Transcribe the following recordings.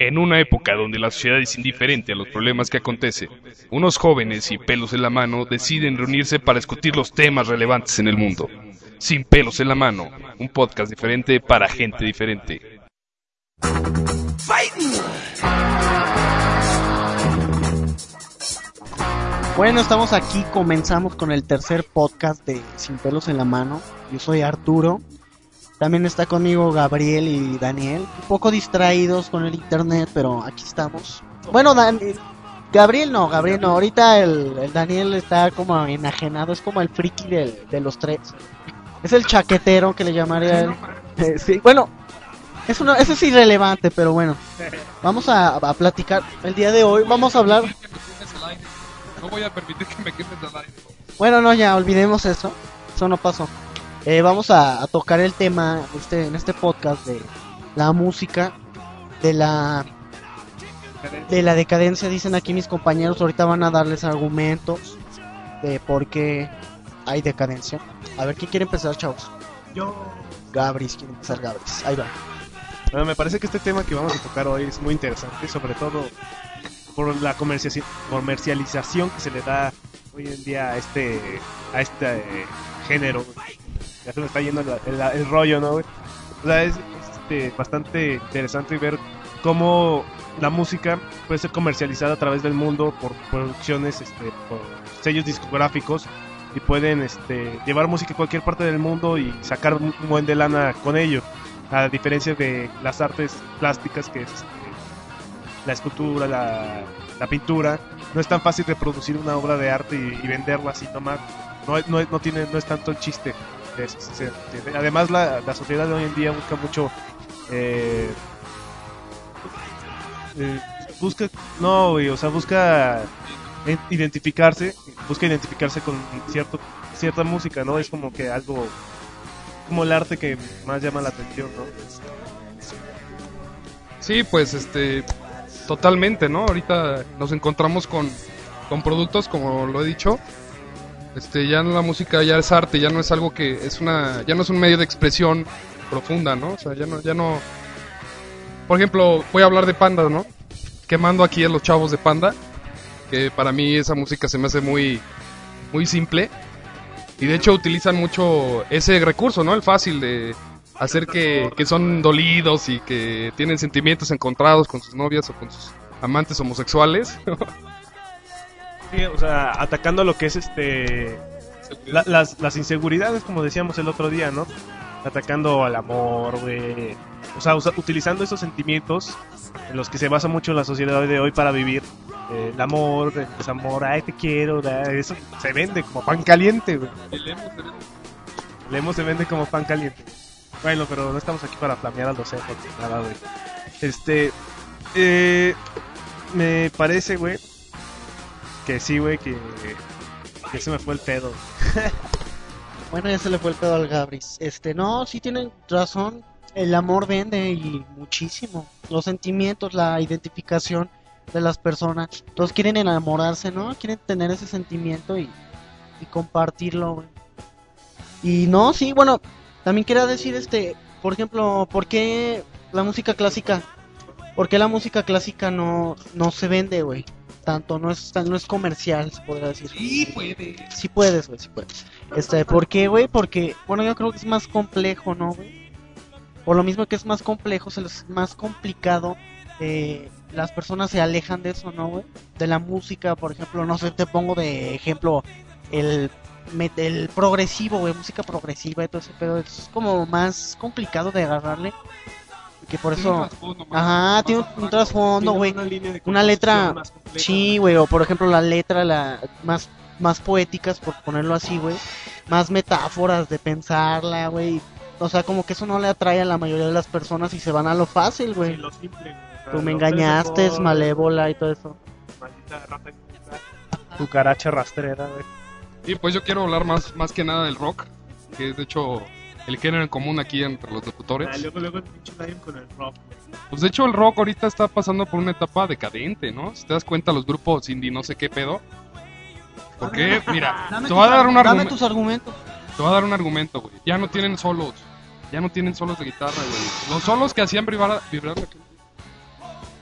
En una época donde la sociedad es indiferente a los problemas que acontecen, unos jóvenes y pelos en la mano deciden reunirse para discutir los temas relevantes en el mundo. Sin pelos en la mano, un podcast diferente para gente diferente. Bueno, estamos aquí, comenzamos con el tercer podcast de Sin pelos en la mano. Yo soy Arturo. También está conmigo Gabriel y Daniel. Un poco distraídos con el internet, pero aquí estamos. Bueno, Dan Gabriel no, Gabriel no. Ahorita el, el, Daniel está como enajenado, es como el friki del, de los tres. Es el chaquetero que le llamaría él. Eh, sí, bueno, es uno, eso es irrelevante, pero bueno. Vamos a, a platicar el día de hoy. Vamos a hablar. No voy a permitir que me quemes al aire. Bueno, no, ya olvidemos eso. Eso no pasó. Eh, vamos a, a, tocar el tema este, en este podcast de la música, de la de la decadencia, dicen aquí mis compañeros. Ahorita van a darles argumentos de por qué hay decadencia. A ver, ¿quién quiere empezar, chavos? Yo. Gabris, quiere empezar Gabris. Ahí va. Bueno, me parece que este tema que vamos a tocar hoy es muy interesante, sobre todo por la comercialización que se le da hoy en día a este a este eh, género. Ya se está yendo el, el, el rollo, ¿no? O sea, es este, bastante interesante ver cómo la música puede ser comercializada a través del mundo por producciones, este, por sellos discográficos y pueden este, llevar música a cualquier parte del mundo y sacar un buen de lana con ello. A diferencia de las artes plásticas, que es este, la escultura, la, la, pintura, no es tan fácil reproducir una obra de arte y, y venderla así nomás. No, no, no, tiene, no es tanto el chiste. Además, la, la, sociedad de hoy en día busca mucho. Eh, eh, busca. No, o sea, busca identificarse. Busca identificarse con cierto, cierta música, ¿no? Es como que algo. Como el arte que más llama la atención, ¿no? Sí, pues este totalmente, ¿no? Ahorita nos encontramos con, con productos, como lo he dicho, este, ya la música ya es arte, ya no es algo que es una, ya no es un medio de expresión profunda, ¿no? O sea, ya no, ya no. Por ejemplo, voy a hablar de Panda, ¿no? Quemando aquí a los chavos de Panda, que para mí esa música se me hace muy, muy simple. Y de hecho utilizan mucho ese recurso, ¿no? El fácil de hacer que, que, son dolidos y que tienen sentimientos encontrados con sus novias o con sus amantes homosexuales. sí, o sea, atacando lo que es este la, las, las, inseguridades, como decíamos el otro día, ¿no? Atacando al amor, güey. O sea, usa, utilizando esos sentimientos en los que se basa mucho la sociedad de hoy para vivir. Eh, el amor, el desamor, ay, te quiero, eso se vende como pan caliente, güey. El emo se vende. El emo se vende como pan caliente. Bueno, pero no estamos aquí para flamear a los nada, güey. Este. Eh, me parece, güey. Que sí, güey, que. Se me fue el pedo. bueno, ya se le fue el pedo al Gabris. Este, no, sí tienen razón. El amor vende y muchísimo. Los sentimientos, la identificación de las personas. Todos quieren enamorarse, ¿no? Quieren tener ese sentimiento y, compartirlo. Y no, sí, bueno, también quería decir, este, por ejemplo, ¿por qué la música clásica? ¿Por qué la música clásica no, no se vende, güey? Tanto, no es, no es comercial, se podría decir. Sí puedes. Sí puedes, güey, sí puedes. Este, ¿por qué, güey? Porque, bueno, yo creo que es más complejo, ¿no, güey? Por lo mismo que es más complejo, es más complicado, eh, las personas se alejan de eso, ¿no, güey? De la música, por ejemplo, no sé, te pongo de ejemplo el el progresivo, güey, música progresiva y todo ese pedo, es como más complicado de agarrarle. Que por eso. Ajá, tiene un, un trasfondo, güey. Una, una, letra. Sí, güey, o por ejemplo la letra, la más, más poéticas, por ponerlo así, güey. Más metáforas de pensarla, güey. O sea, como que eso no le atrae a la mayoría de las personas y se van a lo fácil, güey. Sí, lo simple. Tú me engañaste, es malévola y todo eso. Maldita rata cucaracha rastrera, güey. Y pues yo quiero hablar más, más que nada del rock, que es de hecho el género en común aquí entre los locutores. Ah, luego, luego el pinche con el rock. Pues de hecho el rock ahorita está pasando por una etapa decadente, ¿no? Si te das cuenta los grupos indie no sé qué pedo. ¿Por qué? Mira, dame te voy a dar un Dame argumento. tus argumentos. Te voy a dar un argumento, güey. Ya no tienen solos. Ya no tienen solos de guitarra, güey. Los solos que hacían vibrar, vibrar la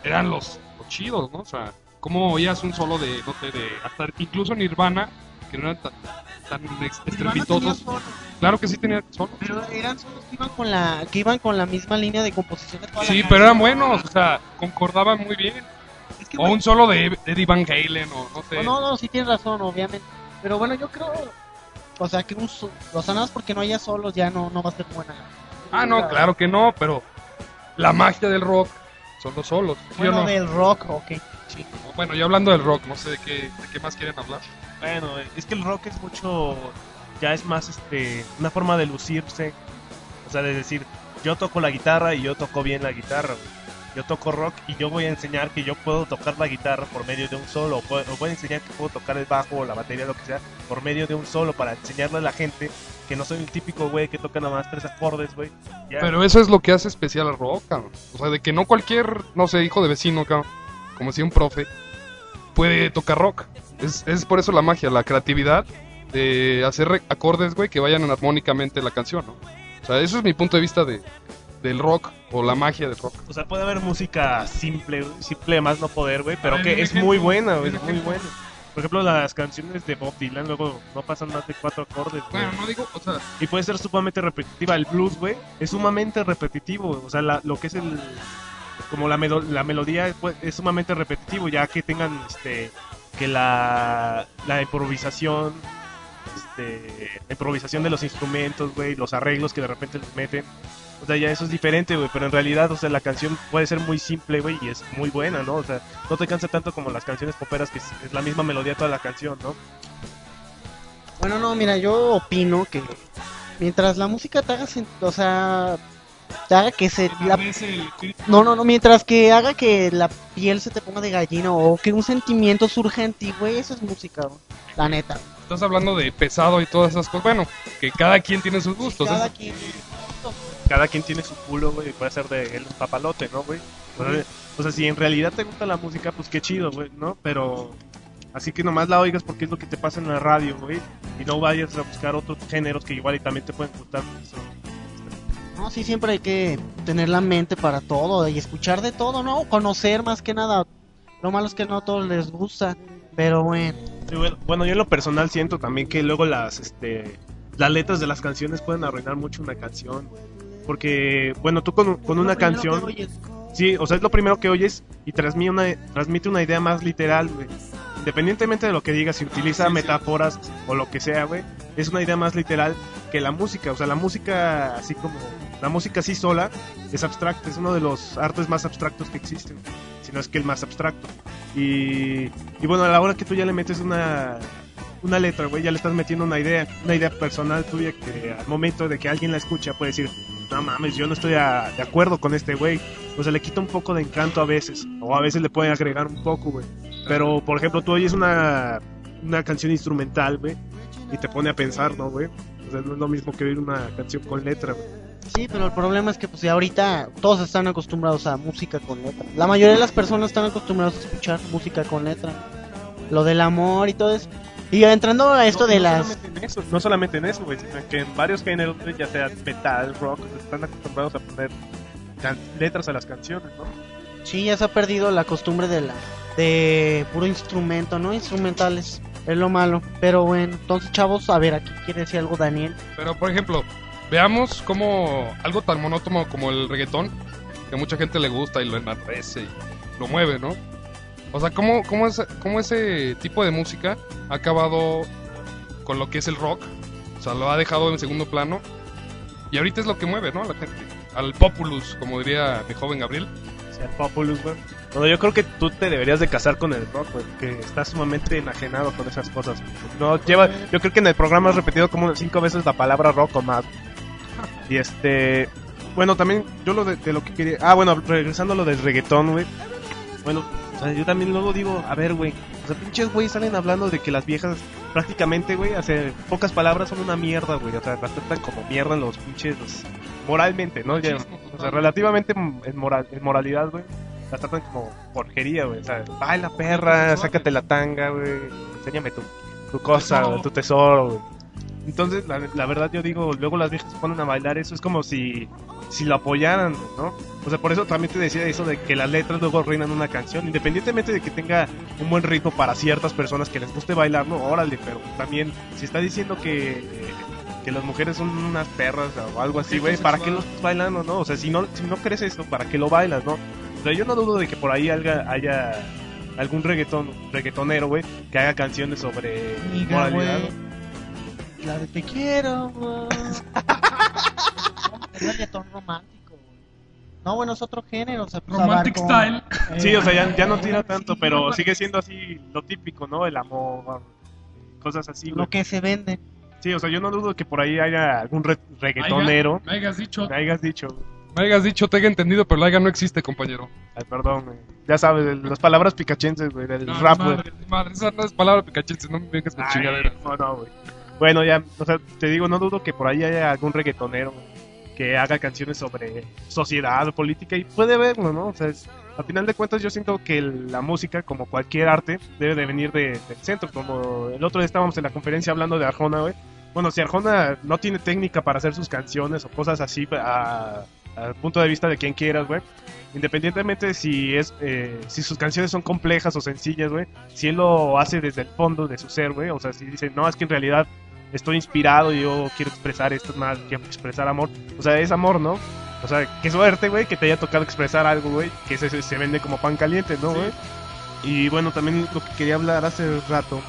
eran los, los chidos, ¿no? O sea, cómo oías un solo de, no sé, de hasta incluso Nirvana, que no eran tan, tan estrepitosos. Solos, Claro que sí tenía solo. Pero eran solos que iban con la, que iban con la misma línea de composición de toda la Sí, canción. pero eran buenos, o sea, concordaban muy bien. Es que, O güey, un solo de Eddie Van Halen, o no sé. No, no, sí tienes razón, obviamente. Pero bueno, yo creo, o sea, que un, o sea, nada más porque no haya solos ya no, no va a ser buena. Ah, no, claro que no, pero la magia del rock son los solos. ¿sí Bueno, no? del rock, ok. Sí. Bueno, ya hablando del rock, no sé de qué, de qué más quieren hablar. Bueno, es que el rock es mucho, ya es más este, una forma de lucirse, o sea, de decir, yo toco la guitarra y yo toco bien la guitarra, yo toco rock y yo voy a enseñar que yo puedo tocar la guitarra por medio de un solo, o voy a enseñar que puedo tocar el bajo o la batería, lo que sea, por medio de un solo, para enseñarle a la gente que no soy el típico güey que toca nada más tres acordes, güey. Pero eso es lo que hace especial al rock, cabrón. O sea, de que no cualquier, no sé, hijo de vecino, cabrón, como si un profe, puede tocar rock. Es, es por eso la magia, la creatividad de hacer acordes, güey, que vayan armónicamente la canción, ¿no? O sea, eso es mi punto de vista de, del rock o la magia del rock. O sea, puede haber música simple, simple más no poder, güey, pero que es muy buena, güey, es muy buena. Por ejemplo, las canciones de Bob Dylan luego no pasan más de cuatro acordes, güey. Bueno, no digo, o sea, Y puede ser sumamente repetitiva. El blues, güey, es sumamente repetitivo. O sea, la- lo que es el. Como la, melo- la melodía pues, es sumamente repetitivo, ya que tengan este. Que la, la improvisación. Este, la improvisación de los instrumentos, güey, los arreglos que de repente les meten. O sea, ya eso es diferente, güey, pero en realidad, o sea, la canción puede ser muy simple, güey, y es muy buena, ¿no? O sea, no te cansa tanto como las canciones poperas, que es, la misma melodía toda la canción, ¿no? Bueno, no, mira, yo opino que mientras la música te haga, o sea, haga que se... la- no, no, no, mientras que haga que la piel se te ponga de gallina o que un sentimiento surja en ti, güey, eso es música, güey, la neta. estás hablando de pesado y todas esas cosas. Bueno, que cada quien tiene sus gustos. Cada eso- quien... cada quien tiene su culo, güey, puede ser de él un papalote, ¿no, güey? O sea, o sea, si en realidad te gusta la música, pues qué chido, güey, ¿no? Pero así que nomás la oigas porque es lo que te pasa en la radio, güey, y no vayas a buscar otros géneros que igual y también te pueden gustar. No, sí, siempre hay que tener la mente para todo y escuchar de todo, ¿no? Conocer más que nada. Lo malo es que no a todos les gusta, pero bueno. Sí, bueno, bueno, yo en lo personal siento también que luego las, este, las letras de las canciones pueden arruinar mucho una canción. Porque, bueno, tú con, con una canción... Sí, o sea, es lo primero que oyes y transmite una, transmite una idea más literal, güey. Independientemente de lo que digas, si utiliza metáforas o lo que sea, güey, es una idea más literal que la música. O sea, la música, así como. La música así sola es abstracta, es uno de los artes más abstractos que existen, si no es que el más abstracto. Y, y bueno, a la hora que tú ya le metes una, una letra, güey, ya le estás metiendo una idea, una idea personal tuya que al momento de que alguien la escucha puede decir, no mames, yo no estoy a- de acuerdo con este güey. O sea, le quita un poco de encanto a veces, o a veces le pueden agregar un poco, güey. Pero, por ejemplo, tú oyes una, una canción instrumental, güey, y te pone a pensar, ¿no, güey? O sea, no es lo mismo que oír una canción con letra, güey. Sí, pero el problema es que pues ya ahorita todos están acostumbrados a música con letra. La mayoría de las personas están acostumbrados a escuchar música con letra. Lo del amor y todo eso. Y entrando a esto No- de no las... solamente en eso, no solamente en eso, güey, sino que en varios géneros, ya sea metal, rock, pues, están acostumbrados a poner letras a las canciones, ¿no? Sí, ya se ha perdido la costumbre de la... De puro instrumento, ¿no? Instrumentales. Es lo malo. Pero bueno, entonces chavos, a ver, aquí quiere decir algo Daniel. Pero, por ejemplo, veamos cómo algo tan monótono como el reggaetón, que a mucha gente le gusta y lo enardece y lo mueve, ¿no? O sea, cómo, cómo, es- cómo ese tipo de música ha acabado con lo que es el rock. O sea, lo ha dejado en segundo plano. Y ahorita es lo que mueve, ¿no? A la gente. Al populus, como diría mi joven Gabriel. O sea, el Populus, güey. Bueno, yo creo que tú te deberías de casar con el rock, güey, que estás sumamente enajenado con esas cosas. No, lleva, yo creo que en el programa has repetido como cinco veces la palabra rock o más. Y este, bueno, también yo lo de, lo que quería, ah, bueno, regresando a lo del reggaetón, güey. Bueno, o sea, yo también luego digo, a ver, güey, o sea, pinches güey salen hablando de que las viejas prácticamente, güey, hace pocas palabras son una mierda, güey, o sea, las tratan como mierda los pinches, los- moralmente, ¿no? O sea, relativamente en, moral, en moralidad, güey, las tratan como porquería, güey. O sea, baila perra, sácate la tanga, güey. Enséñame tu, tu cosa, güey, tu tesoro, güey. Entonces, la, la verdad yo digo, luego las viejas se ponen a bailar, eso es como si, si lo apoyaran, ¿no? O sea, por eso también te decía eso de que las letras luego reinan una canción, independientemente de que tenga un buen ritmo para ciertas personas que les guste bailarlo, órale, pero también si está diciendo que, que las mujeres son unas perras o algo así, güey, ¿para qué lo estás bailando, no? O sea, si no, si no crees esto, ¿para qué lo bailas, no? O sea, yo no dudo de que por ahí haya, haya algún reggaetón, reggaetonero, güey, que haga canciones sobre Amiga, moralidad. güey. La de te quiero, güey. Es reggaetón romántico, güey. No, bueno, es otro género. O sea, pues, Romantic style. eh, Sí, o sea, ya, ya no tira tanto, sí, pero güey. sigue siendo así lo típico, ¿no? El amor, cosas así, güey. Lo que se vende. Sí, o sea, yo no dudo que por ahí haya algún re- reggaetonero. Me hayas dicho. Me hayas dicho, Me hayas dicho, te he entendido, pero la haya no existe, compañero. Ay, perdón, güey. Ya sabes, las palabras picachenses, güey, del No, rap, ni güey. madre, madre, esa no es palabra picachense, no me vengas con chingaderas. No, no, güey. Bueno, ya, o sea, te digo, no dudo que por ahí haya algún reggaetonero que haga canciones sobre sociedad o política y puede haberlo, ¿no? O sea, es- a final de cuentas yo siento que la música, como cualquier arte, debe de venir de- del centro. Como el otro día estábamos en la conferencia hablando de Arjona, güey. Bueno, si Arjona no tiene técnica para hacer sus canciones o cosas así a- al punto de vista de quien quieras, güey. Independientemente si es eh, si sus canciones son complejas o sencillas, güey. Si él lo hace desde el fondo de su ser, güey. O sea, si dice, no, es que en realidad estoy inspirado y yo quiero expresar esto más, quiero expresar amor. O sea, es amor, ¿no? O sea, qué suerte, güey, que te haya tocado expresar algo, güey, que se, se vende como pan caliente, ¿no, Sí. güey? Y bueno, también lo que quería hablar hace rato,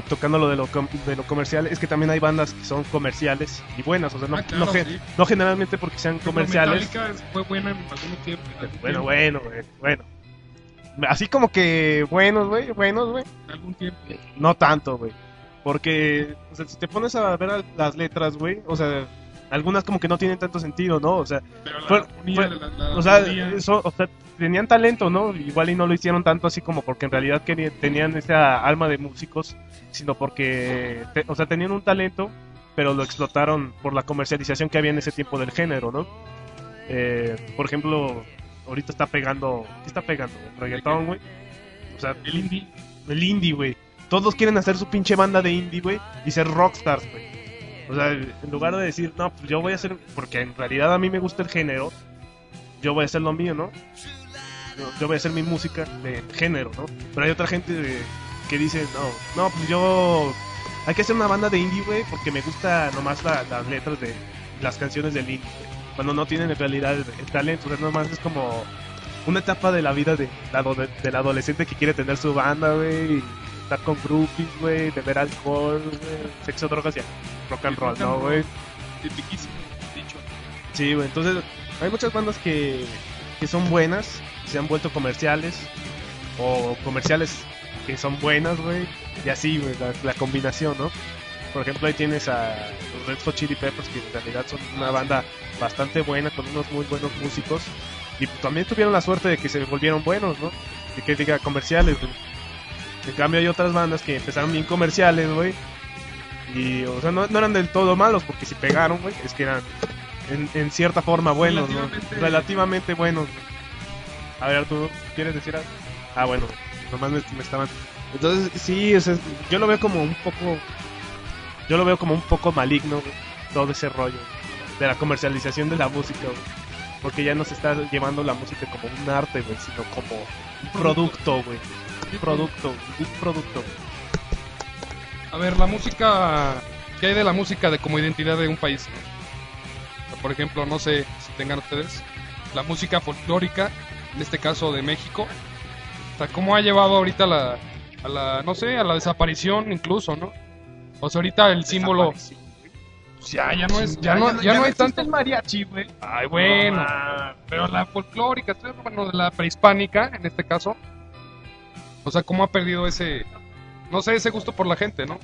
tocando lo de lo, com- de lo comercial, es que también hay bandas que son comerciales y buenas, o sea, no, Ah, claro, no, sí. no generalmente porque sean comerciales. Metallica es- fue buena en algún tiempo. en algún Bueno, tiempo, bueno, güey, bueno. Así como que buenos, güey, buenos, güey. algún tiempo. No tanto, güey. Porque, o sea, si te pones a ver las letras, güey, o sea, algunas como que no tienen tanto sentido, ¿no? O sea, Pero la Fue- armonía, fue- la- la o sea, eso, o sea, tenían talento, ¿no? Igual y no lo hicieron tanto así como porque en realidad querían- tenían esa alma de músicos, sino porque, te- o sea, tenían un talento, pero lo explotaron por la comercialización que había en ese tiempo del género, ¿no? Eh, por ejemplo, ahorita está pegando, ¿qué está pegando? El reggaetón, güey. O sea, el indie. el indie, güey. Todos quieren hacer su pinche banda de indie, güey, y ser rockstars, güey. O sea, en lugar de decir, no, pues yo voy a hacer, porque en realidad a mí me gusta el género, yo voy a hacer lo mío, ¿no? Yo, yo voy a hacer mi música de género, ¿no? Pero hay otra gente de- que dice, no, no, pues yo, hay que hacer una banda de indie, güey, porque me gusta nomás la- las letras de las canciones del indie, güey. Cuando no tienen en realidad el, el talento, o sea, nomás es como una etapa de la vida de la ado- del adolescente que quiere tener su banda, güey, estar con groupies, güey, beber alcohol, sexo, drogas y rock and roll, ¿no, güey? Tipiquísimo, dicho. Sí, güey, entonces hay muchas bandas que, que son buenas, se han vuelto comerciales, o comerciales que son buenas, güey, y así, güey, la, la combinación, ¿no? Por ejemplo, ahí tienes a los Red Hot Chili Peppers, que en realidad son una banda bastante buena, con unos muy buenos músicos, y también tuvieron la suerte de que se volvieron buenos, ¿no? Y que diga comerciales, güey. En cambio hay otras bandas que empezaron bien comerciales, güey, y, o sea, no, no eran del todo malos, porque si pegaron, güey, es que eran en, en cierta forma buenos, ¿no? Relativamente- Relativamente buenos. A ver, ¿tú quieres decir algo? Ah, bueno, nomás me, me estaban... Entonces, sí, o yo lo veo como un poco... Yo lo veo como un poco maligno, todo ese rollo de la comercialización de la música, güey. Porque ya no se está llevando la música como un arte, güey, sino como un producto, güey. Un producto, un producto. A ver, la música. ¿Qué hay de la música de como identidad de un país? por ejemplo, no sé si tengan ustedes la música folclórica, en este caso de México. O sea, cómo ha llevado ahorita la, a la, no sé, a la desaparición incluso, ¿no? O sea, ahorita el símbolo. ya, ya no es, ya, no, ya, no hay tanto. el mariachi, güey. Ay, bueno. Pero la folclórica, hablando de la prehispánica, en este caso. O sea, cómo ha perdido ese, no sé, ese gusto por la gente, ¿no?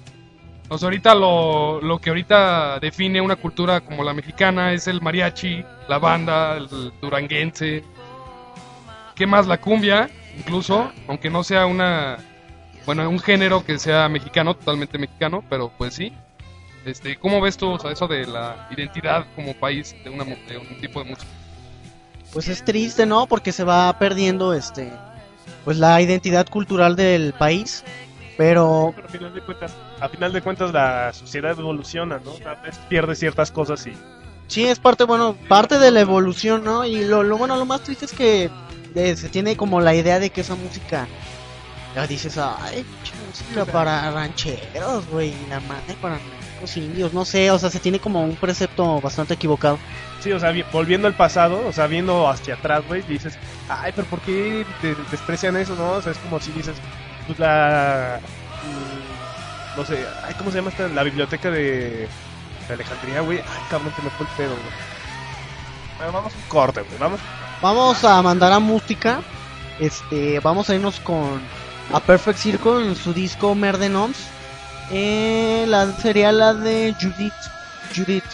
O sea, ahorita lo, lo que ahorita define una cultura como la mexicana es el mariachi, la banda, el duranguense. ¿Qué más? La cumbia, incluso, aunque no sea una. Bueno, un género que sea mexicano, totalmente mexicano, pero pues sí. Este, ¿Cómo ves tú o sea, eso de la identidad como país de, una, de un tipo de música? Pues es triste, ¿no? Porque se va perdiendo este, pues la identidad cultural del país. Pero... pero a, final de cuentas, a final de cuentas la sociedad evoluciona, ¿no? Tal vez pierde ciertas cosas y... Sí, es parte, bueno, parte de la evolución, ¿no? Y lo, lo bueno, lo más triste es que de, se tiene como la idea de que esa música ya dices ay música para rancheros güey la madre para los indios no sé o sea se tiene como un precepto bastante equivocado. Sí o sea volviendo al pasado o sea viendo hacia atrás güey dices ay pero por qué te desprecian eso no o sea es como si dices pues la mm, no sé ay cómo se llama esta la biblioteca de, de Alejandría güey ay cabrón te me fue el pedo güey. Bueno, vamos a un corte güey vamos. Vamos a mandar a Mústica. Este, vamos a irnos con A Perfect Circle en su disco Merdenoms. Eh, la, sería la de Judith. Judith.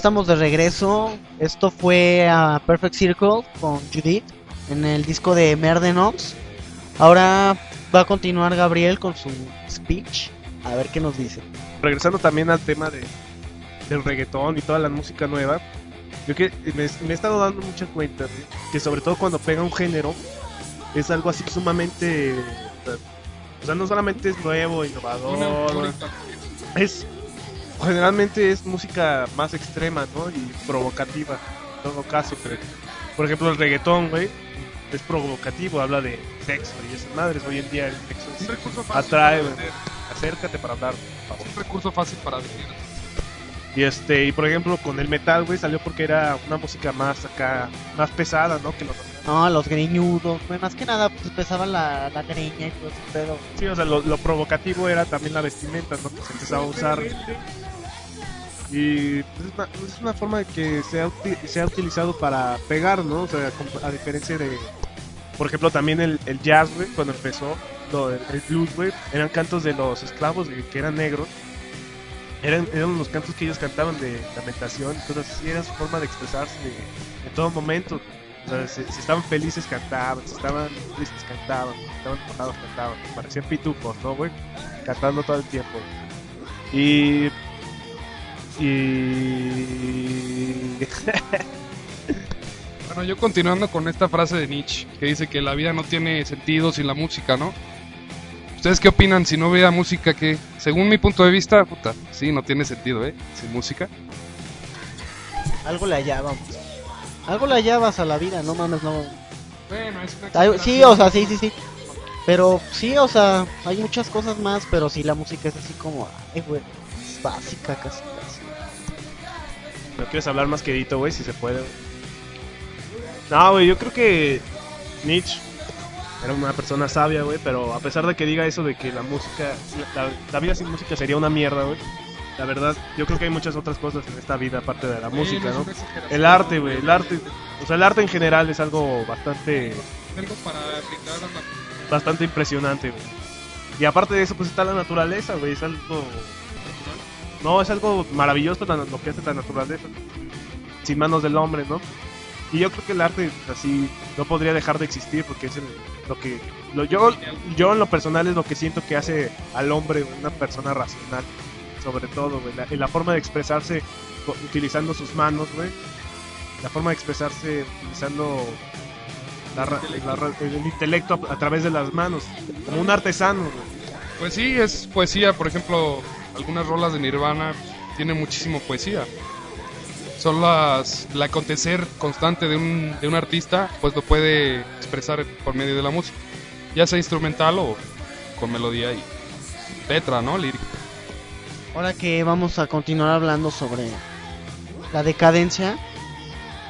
estamos de regreso. Esto fue a Perfect Circle con Judith en el disco de Merdenox. Ahora va a continuar Gabriel con su speech. A ver qué nos dice. Regresando también al tema de, del reggaetón y toda la música nueva. Yo que me, me he estado dando mucha cuenta ¿sí? ¿eh? que sobre todo cuando pega un género es algo así sumamente... O sea, no solamente es nuevo, innovador. Es generalmente es música más extrema, ¿no? Y provocativa, en todo caso, pero, por ejemplo el reggaetón, güey, es provocativo, habla de sexo y esas madres. Hoy en día el sexo Un es- recurso fácil atrae, para acércate para hablar, por favor. Un recurso fácil para vender. Y este, y por ejemplo con el metal, güey, salió porque era una música más acá, más pesada, ¿no? Que los No, los greñudos, güey, más que nada, pues empezaba la, la greña y todo ese pedo. Sí, o sea, lo, lo provocativo era también la vestimenta, ¿no? Que se empezaba a usar. Y pues, es, una, es una forma que se ha, utilizado para pegar, ¿no? O sea, a diferencia de, por ejemplo, también el, el jazz, güey, cuando empezó, lo- el, blues, güey, eran cantos de los esclavos que eran negros. Eran, eran los cantos que ellos cantaban de lamentación, entonces sí era su forma de expresarse de- en todo momento. O sea, si, si estaban felices cantaban, si estaban tristes cantaban, si estaban enojados cantaban, parecían pitufos, ¿no, güey? Cantando todo el tiempo. Y... Y... Bueno, yo continuando con esta frase de Nietzsche, que dice que la vida no tiene sentido sin la música, ¿no? ¿Ustedes qué opinan si no vea música que, según mi punto de vista, puta, sí, no tiene sentido, ¿eh? Sin música. Algo le hallábamos. Algo le hallabas a la vida, no mames, no. Bueno, es una sí, o sea, sí, sí, sí. Pero sí, o sea, hay muchas cosas más, pero sí, la música es así como, ay, güey, es básica casi. ¿No quieres hablar más quedito, güey? Si se puede. No, güey, yo creo que Nietzsche era una persona sabia, güey, pero a pesar de que diga eso de que la música, la, la vida sin música sería una mierda, güey. La verdad, yo creo que hay muchas otras cosas en esta vida aparte de la música, ¿no? El arte, güey, el arte, o sea, el arte en general es algo bastante, Algo para brindar a la- bastante impresionante, güey. Y aparte de eso, pues está la naturaleza, güey, es algo, no, es algo maravilloso lo que hace la naturaleza, sin manos del hombre, ¿no? Y yo creo que el arte así no podría dejar de existir porque es el- lo que, lo, yo, yo en lo personal es lo que siento que hace al hombre una persona racional, sobre todo, güey, la, la forma de expresarse utilizando sus manos, güey, la forma de expresarse utilizando la el intelecto a, a través de las manos, como un artesano, güey. Pues sí, es poesía. Por ejemplo, algunas rolas de Nirvana tienen muchísimo poesía. Son las el acontecer constante de un, de un artista, pues lo puede expresar por medio de la música, ya sea instrumental o con melodía y letra, ¿no? Lírica. Ahora que vamos a continuar hablando sobre la decadencia,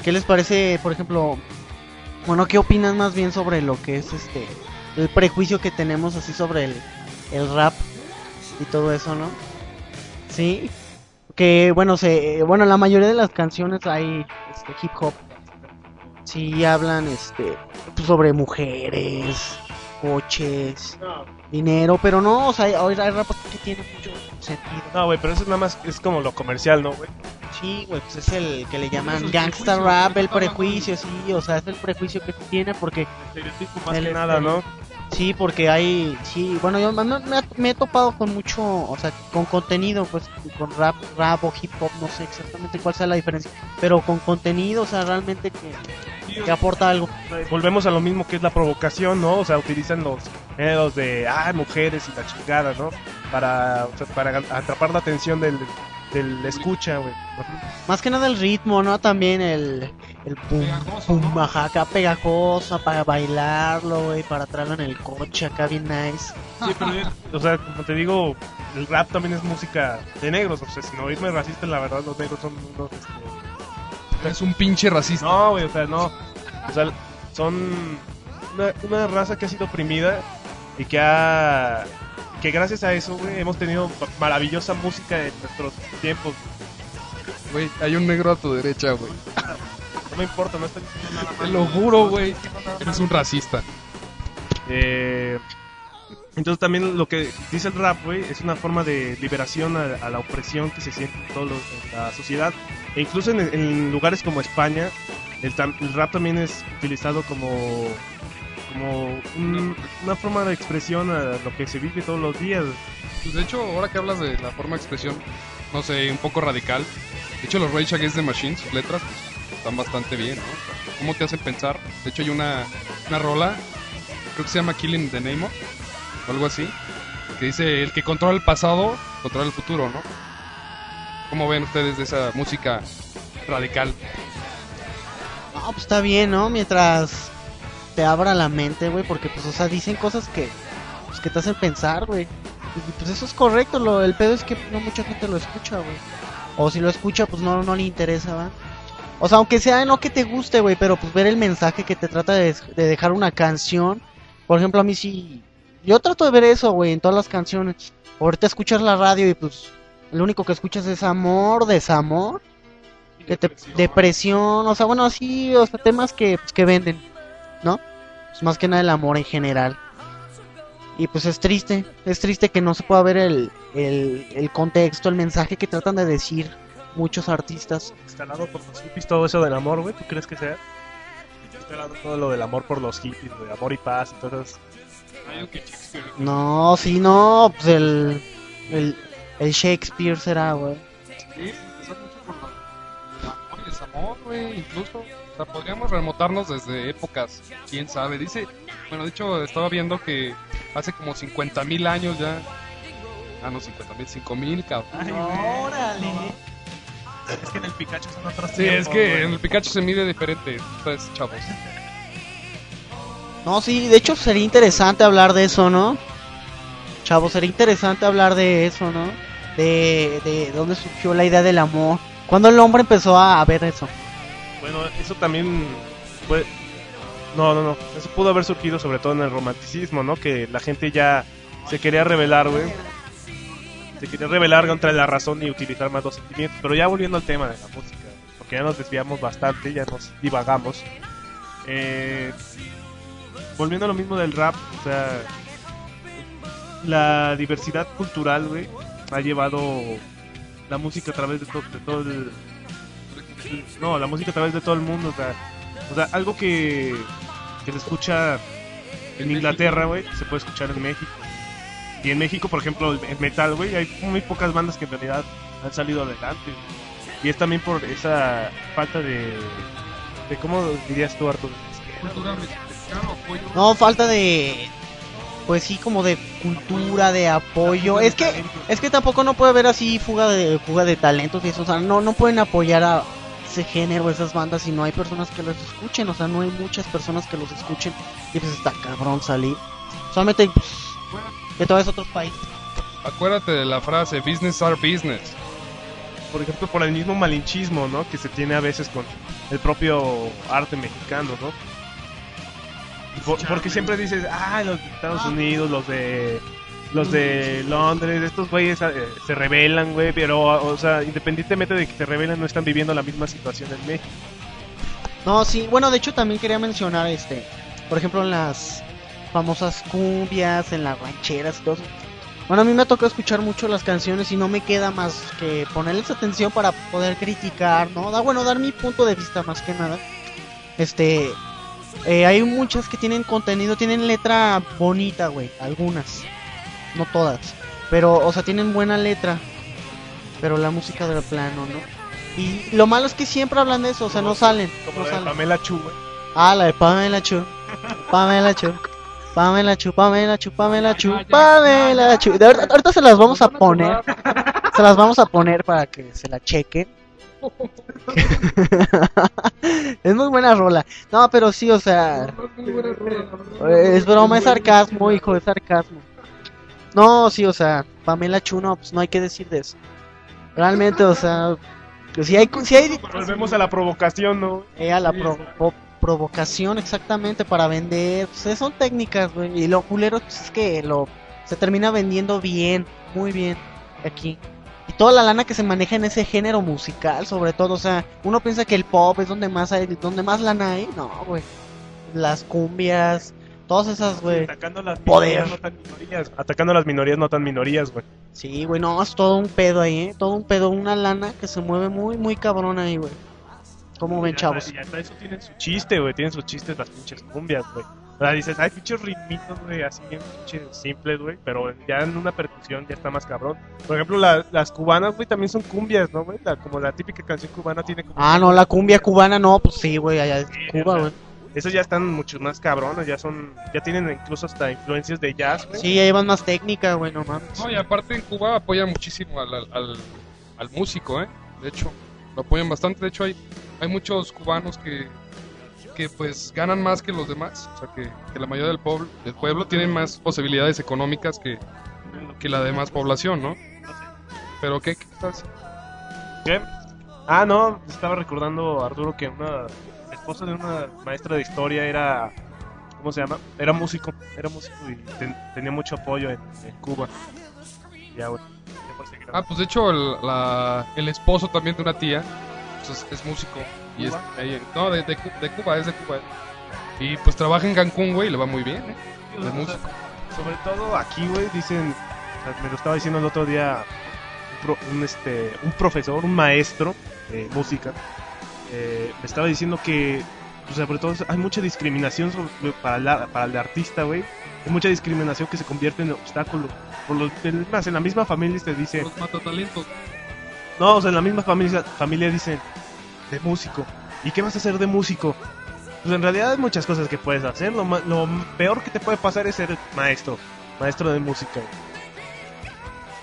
¿qué les parece, por ejemplo, bueno, qué opinan más bien sobre lo que es este el prejuicio que tenemos así sobre el, el rap y todo eso, ¿no? Sí, que bueno, se bueno, la mayoría de las canciones hay este hip hop sí hablan este pues, sobre mujeres, coches, dinero, pero no, o sea, hay, hay rap que tiene mucho sentido. No, güey, pero eso es nada más, es como lo comercial, ¿no, güey? Sí, güey, pues es el que le llaman es gangsta rap, el prejuicio, sí, o sea, es el prejuicio que tiene porque, Estereotipo más El que nada, ¿no? Sí, porque hay, sí, bueno, yo me, he topado con mucho, o sea, con contenido, pues, con rap, rap o hip hop, no sé exactamente cuál sea la diferencia, pero con contenido, o sea, realmente que, que aporta algo. Volvemos a lo mismo que es la provocación, ¿no? O sea, utilizan los géneros de, ah, mujeres y la chingada, ¿no? Para, o sea, para atrapar la atención del, del escucha, güey. Más que nada el ritmo, ¿no? También el, el pum, Pegajoso, pum, ¿no? ajá, acá pegajosa para bailarlo, güey, para traerlo en el coche, acá bien nice. Sí, pero, yo- o sea, como te digo, el rap también es música de negros, o sea, sin oírme racista, la verdad, los negros son unos, este, Es un pinche racista. No, güey, o sea, no. O sea, son una, una raza que ha sido oprimida y que ha. Que gracias a eso, güey, hemos tenido maravillosa música en nuestros tiempos. Güey, hay un negro a tu derecha, güey. No me importa, no estoy diciendo nada Te lo juro, güey. Eres un racista. Eh, entonces también lo que dice el rap, güey, es una forma de liberación a, a la opresión que se siente en toda la sociedad. E incluso en, en lugares como España, el, el rap también es utilizado como como un- una forma de expresión a lo que se vive todos los días. Pues de hecho, ahora que hablas de la forma de expresión, no sé, un poco radical. De hecho, los Rage Against the Machine, sus letras, pues, están bastante bien, ¿no? O sea, ¿Cómo te hacen pensar? De hecho, hay una, una rola, creo que se llama Killing the Name of, o algo así, que dice, el que controla el pasado, controla el futuro, ¿no? ¿Cómo ven ustedes de esa música radical? No, pues está bien, ¿no? Mientras te abra la mente, güey, porque pues, o sea, dicen cosas que, pues, que te hacen pensar, güey. Y pues eso es correcto, lo, el pedo es que no mucha gente lo escucha, güey. O si lo escucha, pues no, no le interesa, ¿va? O sea, aunque sea no que te guste, güey, pero pues ver el mensaje que te trata de, de dejar una canción. Por ejemplo, a mí sí... Yo trato de ver eso, güey, en todas las canciones. Ahorita escuchas la radio y pues lo único que escuchas es amor, desamor que te- depresión, o sea, bueno, así, o sea, temas que, pues, que venden, ¿no? Pues más que nada el amor en general. Y pues es triste, es triste que no se pueda ver el, el, el contexto, el mensaje que tratan de decir muchos artistas. Instalado por los hippies todo eso del amor, güey. ¿Tú crees que sea? Instalado todo lo del amor por los hippies, de amor y paz esas- No, sí, no, pues el, el, el Shakespeare será, güey. Sí, empezar mucho por el amor y desamor, güey, incluso. Sea, podríamos remontarnos desde épocas, quién sabe. Dice, bueno, de hecho, estaba viendo que hace como 50 mil años ya. Ah, no, 50 mil, 5 mil, cabrón. Órale. Es que en el Pikachu son otros Sí, es que güey. en el Pikachu se mide diferente, ustedes chavos. No, sí, de hecho sería interesante hablar de eso, ¿no? Chavo, sería interesante hablar de eso, ¿no? De, de dónde surgió la idea del amor. ¿Cuándo el hombre empezó a ver eso? Bueno, eso también fue... No, no, no. Eso pudo haber surgido sobre todo en el romanticismo, ¿no? Que la gente ya se quería revelar, güey. Se quería revelar contra la razón y utilizar más los sentimientos. Pero ya volviendo al tema de la música, porque ya nos desviamos bastante, ya nos divagamos. Eh, volviendo a lo mismo del rap, o sea, la diversidad cultural, güey, ha llevado la música a través de, to- de todo el, no, la música a través de todo el mundo, o sea, o sea algo que, que se escucha en Inglaterra, güey, se puede escuchar en México. Y en México, por ejemplo, el metal, güey, hay muy pocas bandas que en realidad han salido adelante. Y es también por esa falta de, de ¿cómo dirías tú, Arturo? Cultura mexicana, apoyo. No, falta de... Pues sí, como de cultura, de apoyo. Es que es que tampoco no puede haber así fuga de fuga de talentos y eso. O sea, no, no pueden apoyar a ese género, esas bandas si no hay personas que los escuchen. O sea, no hay muchas personas que los escuchen. Y pues está cabrón salir. Solamente pues, vayas a otros países. Acuérdate de la frase, business are business. Por ejemplo, por el mismo malinchismo, ¿no? Que se tiene a veces con el propio arte mexicano, ¿no? Y por- porque siempre dices, ah, los de Estados Unidos, los de los de Londres, estos güeyes eh, se rebelan, güey, pero, o sea, independientemente de que se rebelen, no están viviendo la misma situación en México. No, sí, bueno, de hecho también quería mencionar este, por ejemplo, las famosas cumbias, en las rancheras y todo. Bueno, a mí me ha tocado escuchar mucho las canciones y no me queda más que ponerles atención para poder criticar, ¿no? Da, bueno, dar mi punto de vista más que nada. Este, eh, hay muchas que tienen contenido, tienen letra bonita, güey, algunas, no todas, pero, o sea, tienen buena letra, pero la música del plano, ¿no? Y lo malo es que siempre hablan de eso, o sea, no salen. Como no la de salen. Pamela Chu, güey. Ah, la de Pamela Chu. Pamela Chu. Pamela Chu, Pamela Chu, Pamela Chu, Pamela Chu. De verdad, ahorita se las vamos a poner. Se las vamos a poner para que se la chequen. es muy buena rola. No, pero sí, o sea, es broma, es sarcasmo, hijo, es sarcasmo. No, sí, o sea, Pamela Chu, no, pues no hay que decir de eso. Realmente, o sea, que si hay, si hay Volvemos a la provocación, ¿no? eh, a la pro- provocación exactamente para vender. Pues, eh, son técnicas, güey. Y lo culero pues, es que lo se termina vendiendo bien, muy bien aquí. Y toda la lana que se maneja en ese género musical, sobre todo, o sea, uno piensa que el pop es donde más hay, donde más lana hay, no, güey. Las cumbias, todas esas, güey. Atacando las Poder. minorías, no tan minorías. Atacando las minorías, no tan minorías, güey. Sí, güey, no, es todo un pedo ahí, ¿eh? Todo un pedo, una lana que se mueve muy, muy cabrón ahí, güey. ¿Cómo ven, chavos? Y hasta eso tienen su chiste, güey. Tienen sus chistes las pinches cumbias, güey. O sea, dices, ay, pinches ritmitos, güey, así bien pinche simples, güey, pero ya en una percusión ya está más cabrón. Por ejemplo, la- las cubanas, güey, también son cumbias, ¿no, güey? La- como la típica canción cubana tiene como... Ah, no, la cumbia cubana no, pues sí, güey, allá es Cuba, güey. Esos ya están mucho más cabrones, ya son... Ya tienen incluso hasta influencias de jazz, güey. Sí, ya llevan más técnica, güey, no mames. No, y aparte en Cuba apoyan muchísimo al, al, al- al músico, ¿eh? De hecho, lo apoyan bastante. De hecho, hay, hay muchos cubanos que, que pues ganan más que los demás. O sea, que, que la mayoría del pueblo, del pueblo tienen más posibilidades económicas que, que la demás población, ¿no? Pero, ¿qué, qué estás? ¿Qué? Ah, no, estaba recordando, Arturo, que una esposa de una maestra de historia era, ¿cómo se llama? Era músico, era músico y ten- tenía mucho apoyo en, en Cuba. Ya, seguir Ah, pues de hecho, el, la- el esposo también de una tía pues, es, es músico. Y es, no, de, de de Cuba, es de Cuba. Y pues trabaja en Cancún, güey, y le va muy bien, ¿eh? hablando. de músico. Sobre todo aquí, güey, dicen, o sea, me lo estaba diciendo el otro día un, pro- un, este, un profesor, un maestro de música, eh, me estaba diciendo que, pues, sobre todo, hay mucha discriminación sobre- para, la- para el artista, güey. Hay mucha discriminación que se convierte en obstáculo. Por los, más, en la misma familia te dice, Los matatalentos. no, o sea, en la misma familia, familia dicen, de músico. ¿Y qué vas a hacer de músico? Pues en realidad hay muchas cosas que puedes hacer. Lo, lo peor que te puede pasar es ser maestro, maestro de música.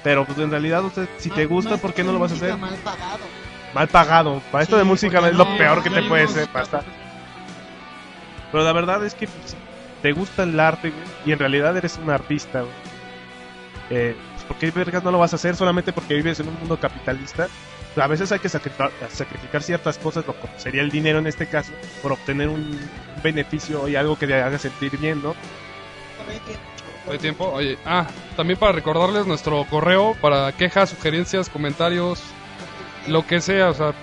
Pero pues en realidad, usted, si te gusta, ¿por qué no lo vas a hacer? Mal pagado. Mal pagado. Maestro Sí, de música es lo no, peor que te puede ser. Pero la verdad es que pues, te gusta el arte, güey, y en realidad eres un artista, güey. Eh, pues, ¿Por qué vergas no lo vas a hacer solamente porque vives en un mundo capitalista? A veces hay que sacrificar, sacrificar ciertas cosas, lo como sería el dinero en este caso, por obtener un beneficio y algo que te haga sentir bien, ¿no? ¿Hay tiempo? Oye, ah, también para recordarles nuestro correo para quejas, sugerencias, comentarios, lo que sea, o sea,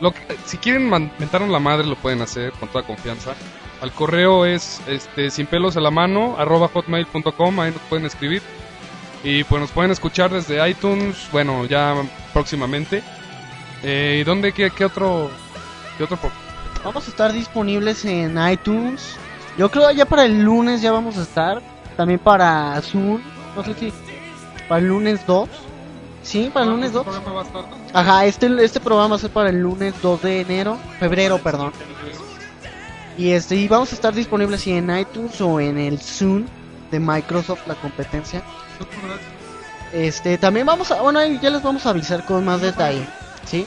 lo que, si quieren mentarnos la madre lo pueden hacer con toda confianza. Al correo es este sin pelos en la mano arroba hotmail.com, ahí nos pueden escribir. Y pues nos pueden escuchar desde iTunes, bueno, ya próximamente. Eh, ¿Y dónde, qué, otro, qué otro Vamos a estar disponibles en iTunes. Yo creo ya para el lunes ya vamos a estar. También para Zoom. No sé si. Para el lunes 2. Sí, para el lunes 2. programa va a estar, ¿no? Ajá, este, este programa va a ser para el lunes 2 de enero. Febrero, perdón. Y este y vamos a estar disponibles sí, en iTunes o en el Zoom de Microsoft, la competencia. Este, también vamos a, bueno, ya les vamos a avisar con más detalle, ¿sí?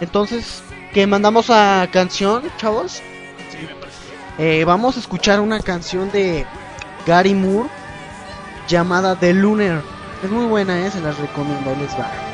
Entonces, que mandamos a canción, chavos. Eh, vamos a escuchar una canción de Gary Moore llamada The Lunar. Es muy buena, eh, se las recomiendo, les va.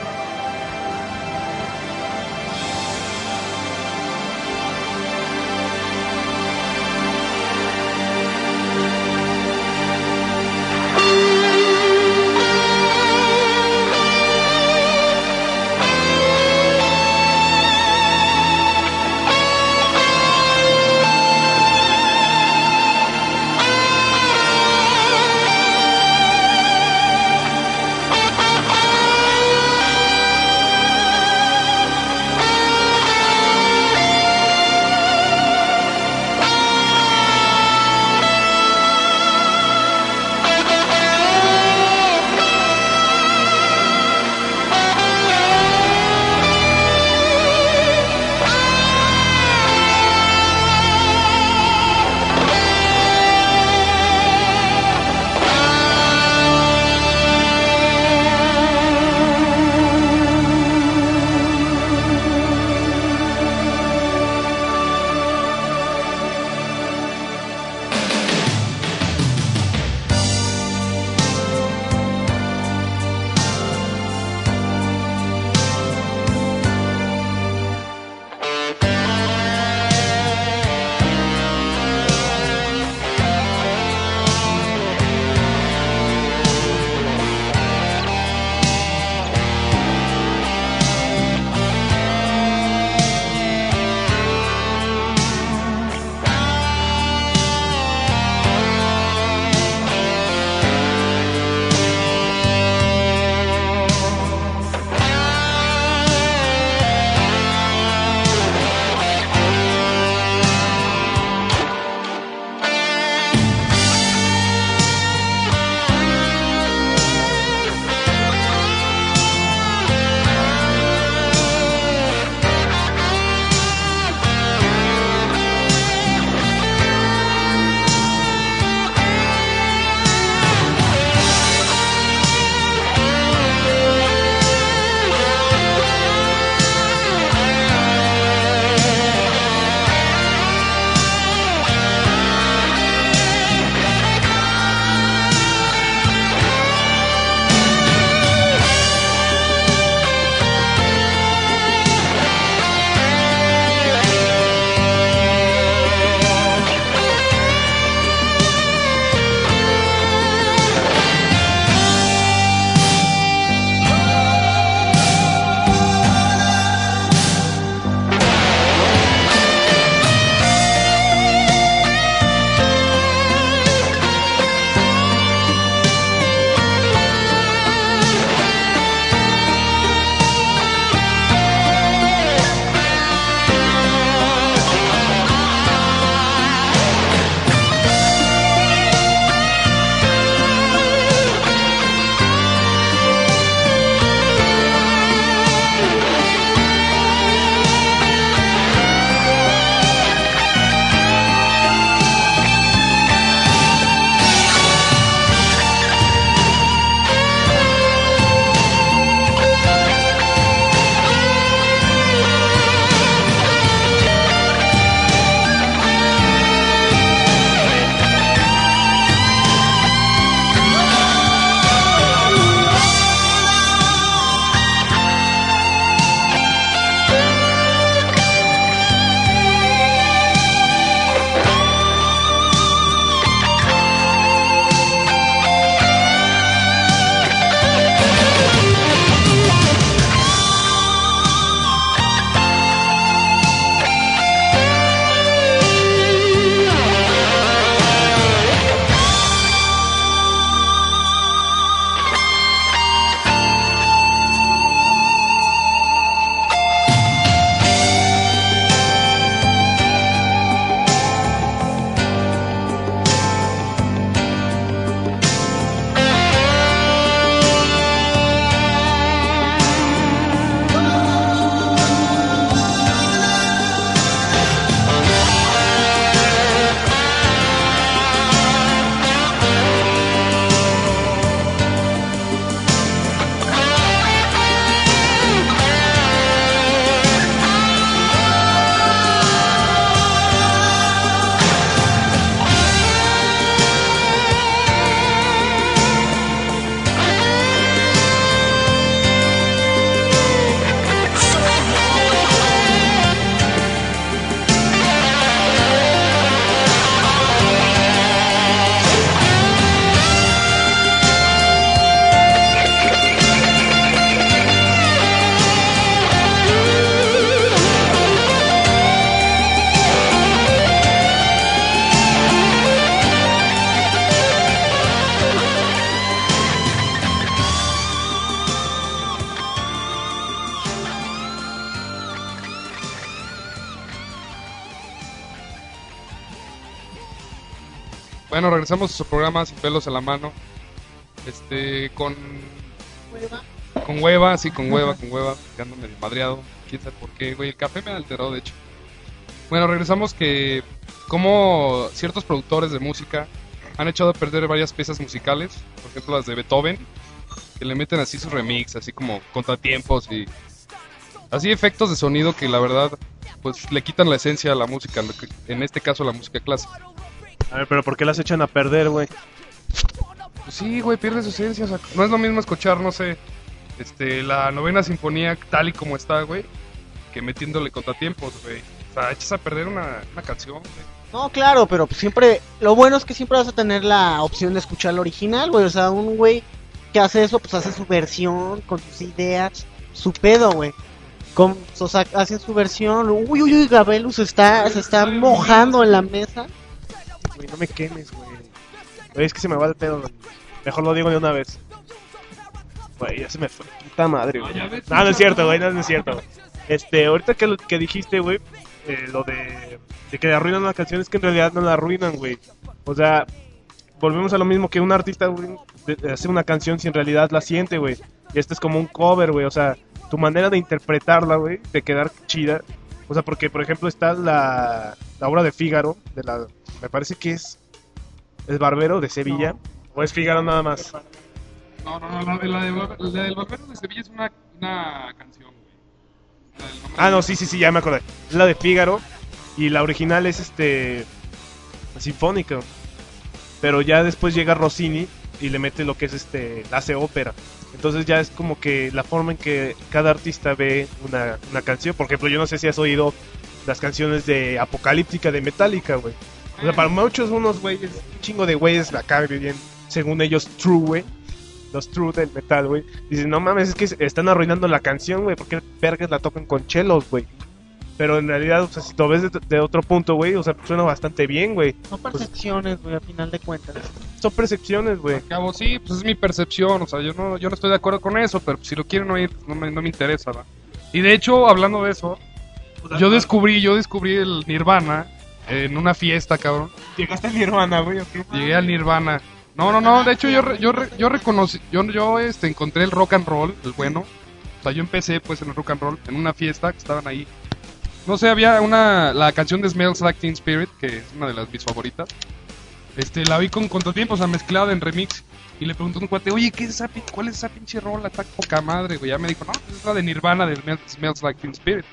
Bueno, regresamos a su programa Sin pelos en la mano. Este, con. Con hueva, sí, con hueva, con hueva. Que ando medio madreado. Quién sabe por qué, güey. El café me ha alterado, de hecho. Bueno, regresamos que. Como ciertos productores de música han echado a perder varias piezas musicales. Por ejemplo, las de Beethoven. Que le meten así su remix, así como contratiempos y. Así efectos de sonido que la verdad. Pues le quitan la esencia a la música. En este caso, la música clásica. A ver, pero ¿por qué las echan a perder, güey? Pues sí, güey, pierde su esencia. o sea, no es lo mismo escuchar, no sé, este, la novena sinfonía tal y como está, güey, que metiéndole contratiempos, güey. O sea, echas a perder una, una canción, güey. No, claro, pero pues siempre, lo bueno es que siempre vas a tener la opción de escuchar la original, güey. O sea, un güey que hace eso, pues hace su versión con sus ideas, su pedo, güey. Con, o sea, hacen su versión. Uy, uy, uy, Gabelus está, se está mojando en la mesa. Güey, no me quemes, güey. Güey, es que se me va el pedo. güey. Mejor lo digo de una vez. Güey, ya se me fue. Puta madre, güey. No, no es cierto, güey, no, no es cierto. güey. Este, ahorita que, lo- que dijiste, güey, eh, lo de, de que arruinan una canción, es que en realidad no la arruinan, güey. O sea, volvemos a lo mismo que un artista, güey, hace una canción si en realidad la siente, güey. Y este es como un cover, güey. O sea, tu manera de interpretarla, güey, de quedar chida. O sea, porque, por ejemplo, está la, la obra de Fígaro, de la, me parece que es el Barbero de Sevilla. ¿O es Fígaro nada más? No, no, no, la, de- la, de, la del Barbero de Sevilla es una, una canción, güey. Ah, no, sí, sí, sí, ya me acordé. Es la de Fígaro. Y la original es este. Sinfónica. Pero ya después llega Rossini y le mete lo que es este. La hace ópera. Entonces ya es como que la forma en que cada artista ve una, una canción. Por ejemplo, yo no sé si has oído las canciones de Apocalíptica de Metallica, güey. O sea, para muchos, unos güeyes, un chingo de güeyes acá bien, según ellos, true, güey. Los true del metal, güey. Dicen, no mames, es que están arruinando la canción, güey. porque vergas la tocan con chelos, güey? Pero en realidad, o sea, si lo ves de, de otro punto, güey, o sea, suena bastante bien, güey. Son percepciones, güey, a final de cuentas. Son percepciones, güey. Al cabo, sí, pues es mi percepción, o sea, yo no, yo no estoy de acuerdo con eso, pero si lo quieren oír, no me, no me interesa, ¿va? Y de hecho, hablando de eso, yo descubrí, yo descubrí el Nirvana en una fiesta, cabrón. Llegaste a mi hermana, güey, ¿o qué? Llegué al Nirvana. No, no, no, de hecho yo, re- yo, re- yo reconocí, yo, yo este, encontré el rock and roll, el bueno. O sea, yo empecé pues en el rock and roll, en una fiesta que estaban ahí. No sé, había una, la canción de Smells Like Teen Spirit, que es una de las mis favoritas. Este, la vi con contratiempos, o sea, mezclada en remix. Y le pregunté a un cuate, oye, ¿qué es esa, ¿cuál es esa pinche rola? Está poca madre, güey. Ya me dijo, no, pues es la de Nirvana, de Smell- Smells Like Teen Spirit.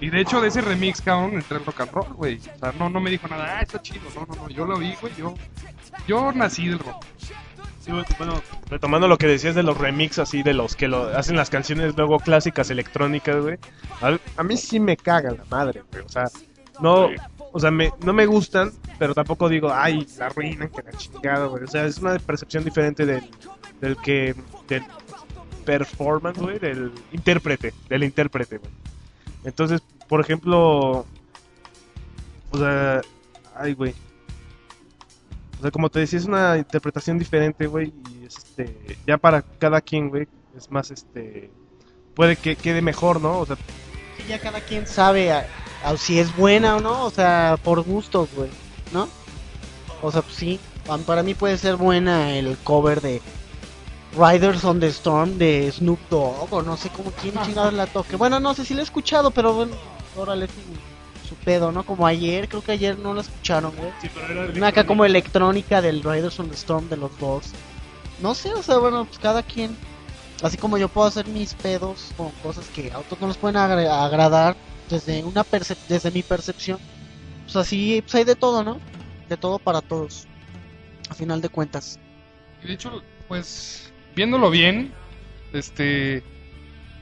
Y de hecho, de ese remix, cabrón, entré al rock and roll, güey. O sea, no, no me dijo nada, ah, está chido. No, no, no, yo lo vi, güey. Yo, yo nací del rock. Sí, bueno, retomando lo que decías de los remix así, de los que lo hacen las canciones luego clásicas electrónicas, güey. A, a mí sí me caga la madre, güey. O sea, no, o sea, me, no me gustan, pero tampoco digo, ay, la arruinan, que la chingada, güey. O sea, es una percepción diferente del, del que, del performance, güey, del intérprete, del intérprete, güey. Entonces, por ejemplo, o sea, ay, güey. O sea, como te decía, es una interpretación diferente, güey, y es este, ya para cada quien, güey, es más, este, puede que quede mejor, ¿no? O sea, Sí, ya cada quien sabe a- si es buena o no, o sea, por gustos, güey, ¿no? O sea, pues sí, pa- para mí puede ser buena el cover de Riders on the Storm de Snoop Dogg, o no sé cómo quién chingados la toque. Bueno, no sé si la he escuchado, pero bueno, órale, su, su pedo, ¿no? Como ayer, creo que ayer no la escucharon, güey. Una acá como electrónica del Riders on the Storm de los Doors. No sé, o sea, bueno, pues cada quien. Así como yo puedo hacer mis pedos con cosas que a otros no les pueden agradar desde una percep- desde mi percepción. Pues así, pues hay de todo, ¿no? De todo para todos. A final de cuentas. Y de hecho, pues, viéndolo bien, este,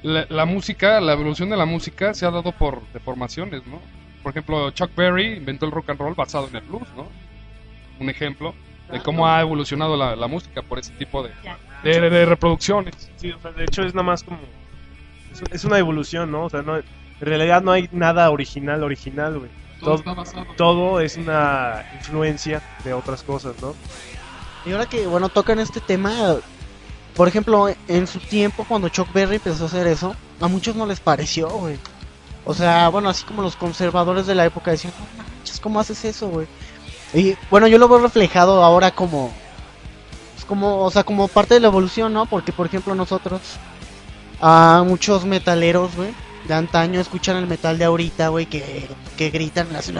la, la música, la evolución de la música se ha dado por deformaciones, ¿no? Por ejemplo, Chuck Berry inventó el rock and roll basado en el blues, ¿no? Un ejemplo de cómo ha evolucionado la, la música por ese tipo de, de, de- de reproducciones. sí, o sea, de hecho es nada más como, es, es una evolución, ¿no? O sea, no, en realidad no hay nada original, original, güey. Todo, está basado. todo es una influencia de otras cosas, ¿no? Y ahora que, bueno, tocan este tema, por ejemplo, en su tiempo, cuando Chuck Berry empezó a hacer eso, a muchos no les pareció, güey. O sea, bueno, así como los conservadores de la época decían, no manches, ¿cómo haces eso, güey? Y bueno, yo lo veo reflejado ahora como, pues, como, o sea, como parte de la evolución, ¿no? Porque, por ejemplo, nosotros, a muchos metaleros, güey, de antaño escuchan el metal de ahorita, güey, que, que gritan así,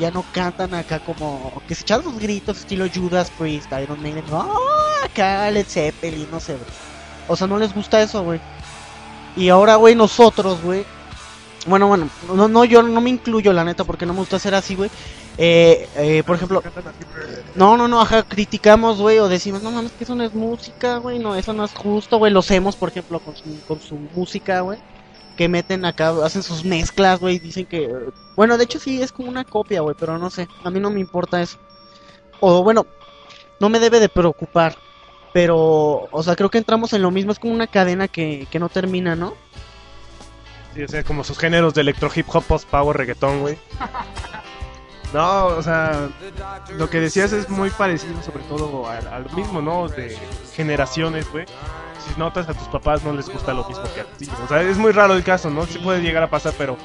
ya no cantan acá como, que se echan sus gritos estilo Judas Priest, Iron Maiden, "Ah", acá Led Zeppelin, no sé, güey. O sea, no les gusta eso, güey. Y ahora, güey, nosotros, güey, bueno, bueno, no, no, yo no me incluyo, la neta, porque no me gusta ser así, güey. Eh, eh, por ejemplo, no, no, no, ajá, criticamos, güey, o decimos, no mames, que eso no es música, güey, no, eso no es justo, güey, los hemos, por ejemplo, con su, con su música, güey, que meten acá, hacen sus mezclas, güey, dicen que, bueno, de hecho sí, es como una copia, güey, pero no sé, a mí no me importa eso. O bueno, no me debe de preocupar, pero, o sea, creo que entramos en lo mismo, es como una cadena que, que no termina, ¿no? Sí, o sea, como sus géneros de electro hip hop, post power, reggaetón, güey. No, o sea, lo que decías es muy parecido, sobre todo a, a lo mismo, ¿no? De generaciones, güey. Si notas a tus papás no les gusta lo mismo que a ti. O sea, es muy raro el caso, ¿no? Sí puede llegar a pasar, pero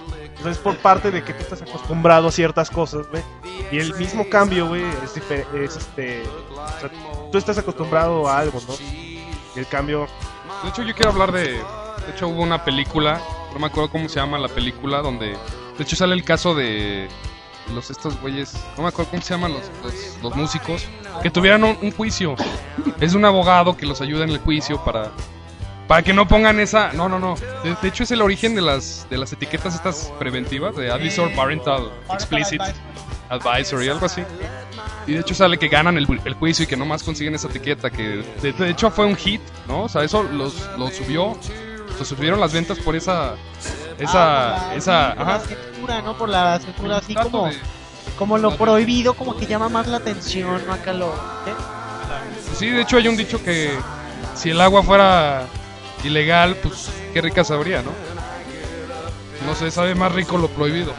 o sea, es por parte de que tú estás acostumbrado a ciertas cosas, güey. Y el mismo cambio, güey, es, es este. o sea, tú estás acostumbrado a algo, ¿no? Y el cambio. De hecho, yo quiero hablar de. De hecho, hubo una película, no me acuerdo cómo se llama la película, donde. De hecho, sale el caso de. Los estos güeyes, no me acuerdo cómo se llaman los, los, músicos, que tuvieran un, juicio. Es un abogado que los ayuda en el juicio para. Para que no pongan esa. No, no, no. De, de hecho, es el origen de las, de las etiquetas estas preventivas, de Advisor Parental Explicit Advisory, algo así. Y de hecho sale que ganan el, el juicio y que nomás consiguen esa etiqueta, que de, de hecho fue un hit, ¿no? O sea, eso los, los subió, se subieron las ventas por esa, esa, Ah, esa, por la ajá. ¿no? Por la censura así como, de- como lo prohibido, como que llama más la atención, ¿no? Acá lo... ¿eh? Sí, de hecho hay un dicho que si el agua fuera ilegal, pues qué rica sabría, ¿no? No sé, sabe más rico lo prohibido.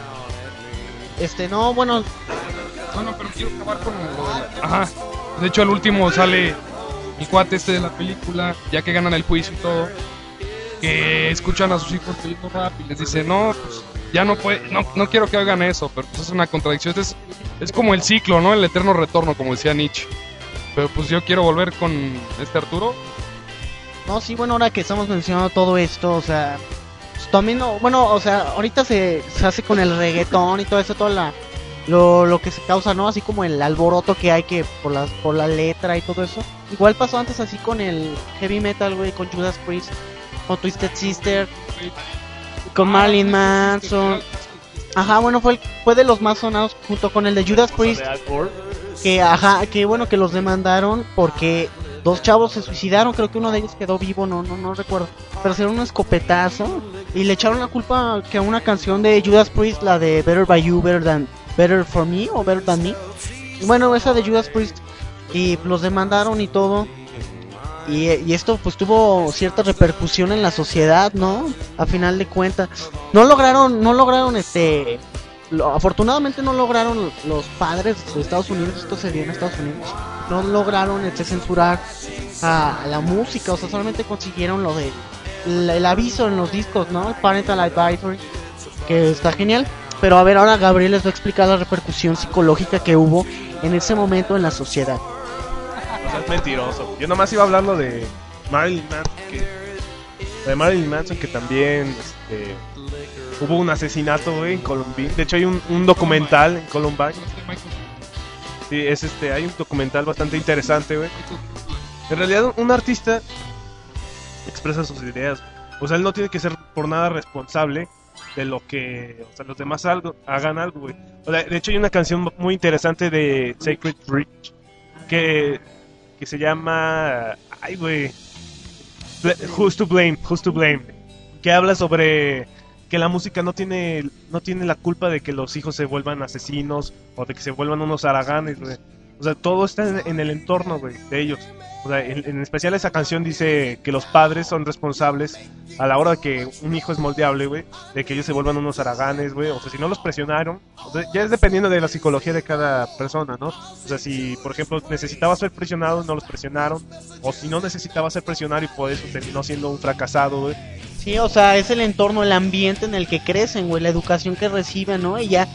Este, no, bueno, No, no, pero quiero acabar con lo Ajá. De hecho, al último sale el cuate este de la película, ya que ganan el juicio y todo, que escuchan a sus hijos pidiendo rap y les dice, no, pues ya no puede, no, no quiero que hagan eso, pero pues es una contradicción. Es, es como el ciclo, ¿no? El eterno retorno, como decía Nietzsche. Pero pues yo quiero volver con este Arturo. no, sí, bueno, ahora que estamos mencionando todo esto, o sea, pues, también, no, bueno, o sea, ahorita se, se hace con el reggaetón y todo eso, todo la, lo, lo que se causa, ¿no? Así como el alboroto que hay que por, las, por la letra y todo eso. Igual pasó antes así con el heavy metal, güey, con Judas Priest, con Twisted Sister, con Marilyn Manson. Ajá, bueno, fue, el- fue de los más sonados junto con el de Judas Priest. que ajá, que bueno que los demandaron porque dos chavos se suicidaron, creo que uno de ellos quedó vivo, no no no recuerdo, pero se un escopetazo y le echaron la culpa que a una canción de Judas Priest, la de Better by You, Better than Better for Me o Better than Me. Bueno, esa de Judas Priest y los demandaron y todo. Y, esto pues tuvo cierta repercusión en la sociedad, ¿no? A final de cuentas. No lograron, no lograron este lo- afortunadamente no lograron los padres de Estados Unidos, esto se dio en Estados Unidos, no lograron este, censurar a, la música, o sea, solamente consiguieron lo de el, el aviso en los discos, ¿no? El Parental Advisory, que está genial. Pero a ver, ahora Gabriel les va a explicar la repercusión psicológica que hubo en ese momento en la sociedad. Es mentiroso. Yo nomás iba hablando de Marilyn Manson. Que, de Marilyn Manson, que también este, hubo un asesinato, güey, en Columbine. De hecho, hay un, documental en Columbine. Sí, es este, hay un documental bastante interesante, güey. En realidad, un artista expresa sus ideas. O sea, él no tiene que ser por nada responsable de lo que, o sea, los demás hagan algo, güey. O sea, de hecho, hay una canción muy interesante de Sacred Bridge que, que se llama, ay, güey, Who's to Blame, Who's to Blame, que habla sobre que la música no tiene, no tiene la culpa de que los hijos se vuelvan asesinos o de que se vuelvan unos haraganes, güey. O sea, todo está en, el entorno, güey, de ellos. O sea, en, en especial esa canción dice que los padres son responsables a la hora de que un hijo es moldeable, güey, de que ellos se vuelvan unos haraganes, güey. O sea, si no los presionaron, o sea, ya es dependiendo de la psicología de cada persona, ¿no? O sea, si, por ejemplo, necesitaba ser presionado, no los presionaron. O si no necesitaba ser presionado y por eso terminó siendo un fracasado, güey. Sí, o sea, es el entorno, el ambiente en el que crecen, güey, la educación que reciben, ¿no? Y ya,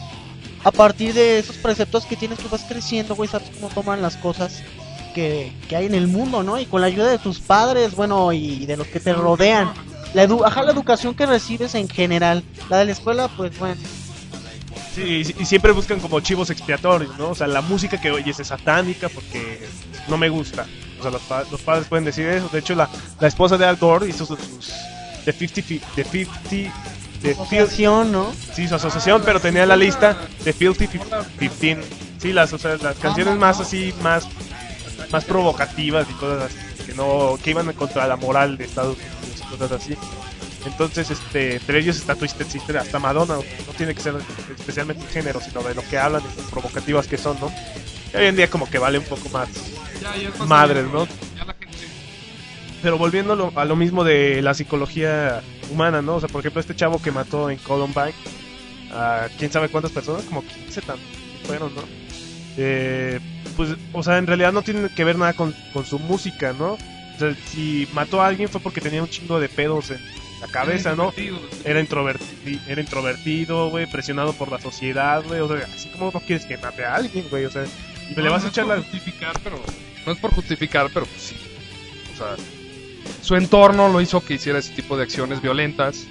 a partir de esos preceptos que tienes, tú vas creciendo, güey, sabes cómo toman las cosas que, que hay en el mundo, ¿no? Y con la ayuda de tus padres, bueno, y de los que te rodean. La, edu ajá, la educación que recibes en general. La de la escuela, pues bueno. Sí, y, siempre buscan como chivos expiatorios, ¿no? O sea, la música que oyes es satánica porque no me gusta. O sea, los, pa- los padres pueden decir eso. De hecho, la, la esposa de Al Gore hizo sus, de 50 fi- de 50 de Asociación, ¿no? sí, su asociación, pero tenía la lista de Filthy Fif- 15. Sí, las, o sea, las canciones más así, más, más provocativas y cosas así, que no, que iban contra la moral de Estados Unidos y cosas así. Entonces, este, entre ellos está Twisted Sister, hasta Madonna, no tiene que ser especialmente el género, sino de lo que hablan y lo provocativas que son, ¿no? Y hoy en día como que vale un poco más. Ya, ya Madres, ¿no? Ya la gente. Pero volviendo a lo mismo de la psicología humana, ¿no? O sea, por ejemplo, este chavo que mató en Columbine, a quién sabe cuántas personas, como 15 también fueron, ¿no? Eh, pues, o sea, en realidad no tiene que ver nada con, con su música, ¿no? O sea, si mató a alguien fue porque tenía un chingo de pedos en la cabeza, ¿no? Era introvertido, era introvertido, güey, presionado por la sociedad, güey, o sea, así como no quieres que mate a alguien, güey, o sea, No, le vas no a es echar por la... justificar, pero no es por justificar, pero pues sí. O sea, su entorno lo hizo que hiciera ese tipo de acciones violentas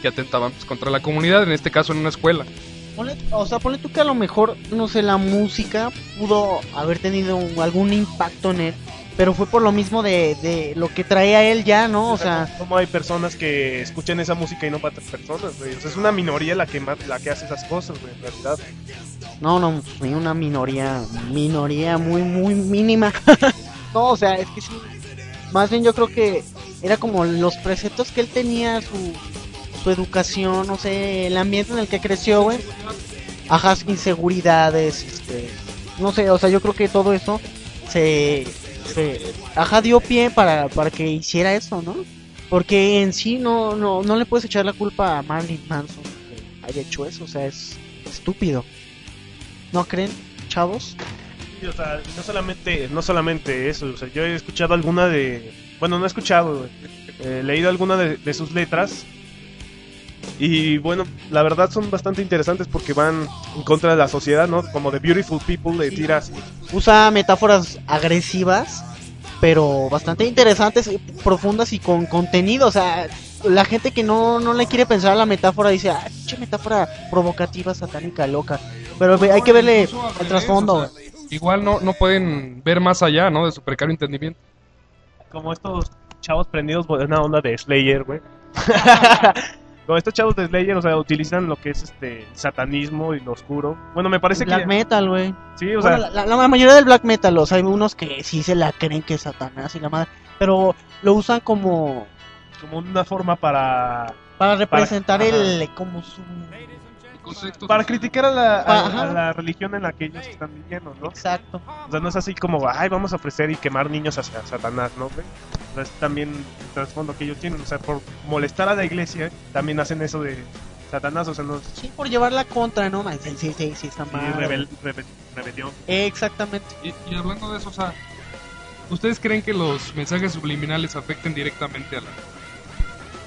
que atentaban pues, contra la comunidad, en este caso en una escuela. Ponle- o sea, ponle tú que a lo mejor, no sé, la música pudo haber tenido algún impacto en él, pero fue por lo mismo de, de lo que traía él ya, ¿no? O sea, ¿Cómo hay personas que escuchan esa música y no matan personas, güey? O sea, es una minoría la que la que hace esas cosas, güey, en realidad. no, no, pues, una minoría, minoría muy, muy mínima. no, o sea, es que sí, más bien yo creo que era como los preceptos que él tenía, su, su educación, no sé, el ambiente en el que creció, güey. Ajá, inseguridades, este, no sé, o sea, yo creo que todo eso se, se ajá, dio pie para, para que hiciera eso, ¿no? Porque en sí no, no, no le puedes echar la culpa a Marilyn Manson que haya hecho eso, o sea, es estúpido. ¿No creen, chavos? Sí, o sea, no solamente, no solamente eso, o sea, yo he escuchado alguna de... Bueno, no he escuchado, güey. He leído alguna de, de sus letras. Y bueno, la verdad son bastante interesantes porque van en contra de la sociedad, ¿no? Como de Beautiful People le tiras. Usa metáforas agresivas, pero bastante interesantes, y profundas y con contenido, o sea, la gente que no, no le quiere pensar a la metáfora dice, ah, metáfora provocativa, satánica, loca. Pero hay que verle el trasfondo, o sea, igual no, no pueden ver más allá, ¿no? De su precario entendimiento. Como estos chavos prendidos por una onda de Slayer, güey. Como estos chavos de Slayer, o sea, utilizan lo que es este satanismo y lo oscuro. Bueno, me parece Black que... metal, güey. Sí, o Bueno, sea, la, la- la mayoría del black metal, o sea, hay unos que sí se la creen que es Satanás y la madre, pero lo usan como como una forma para... para representar el como su Para criticar a la, a- a religión en la que ellos están viviendo, ¿no? exacto. O sea, no es así como, ay, vamos a ofrecer y quemar niños hacia Satanás, ¿no? güey? O sea, es también el trasfondo que ellos tienen. O sea, por molestar a la iglesia, también hacen eso de Satanás, o sea, no es Sí, por llevar la contra, ¿no? Sí, sí, sí, sí, está sí, mal. rebel- rebel- rebelión. Exactamente. Y, y hablando de eso, o sea, ¿ustedes creen que los mensajes subliminales afecten directamente a la...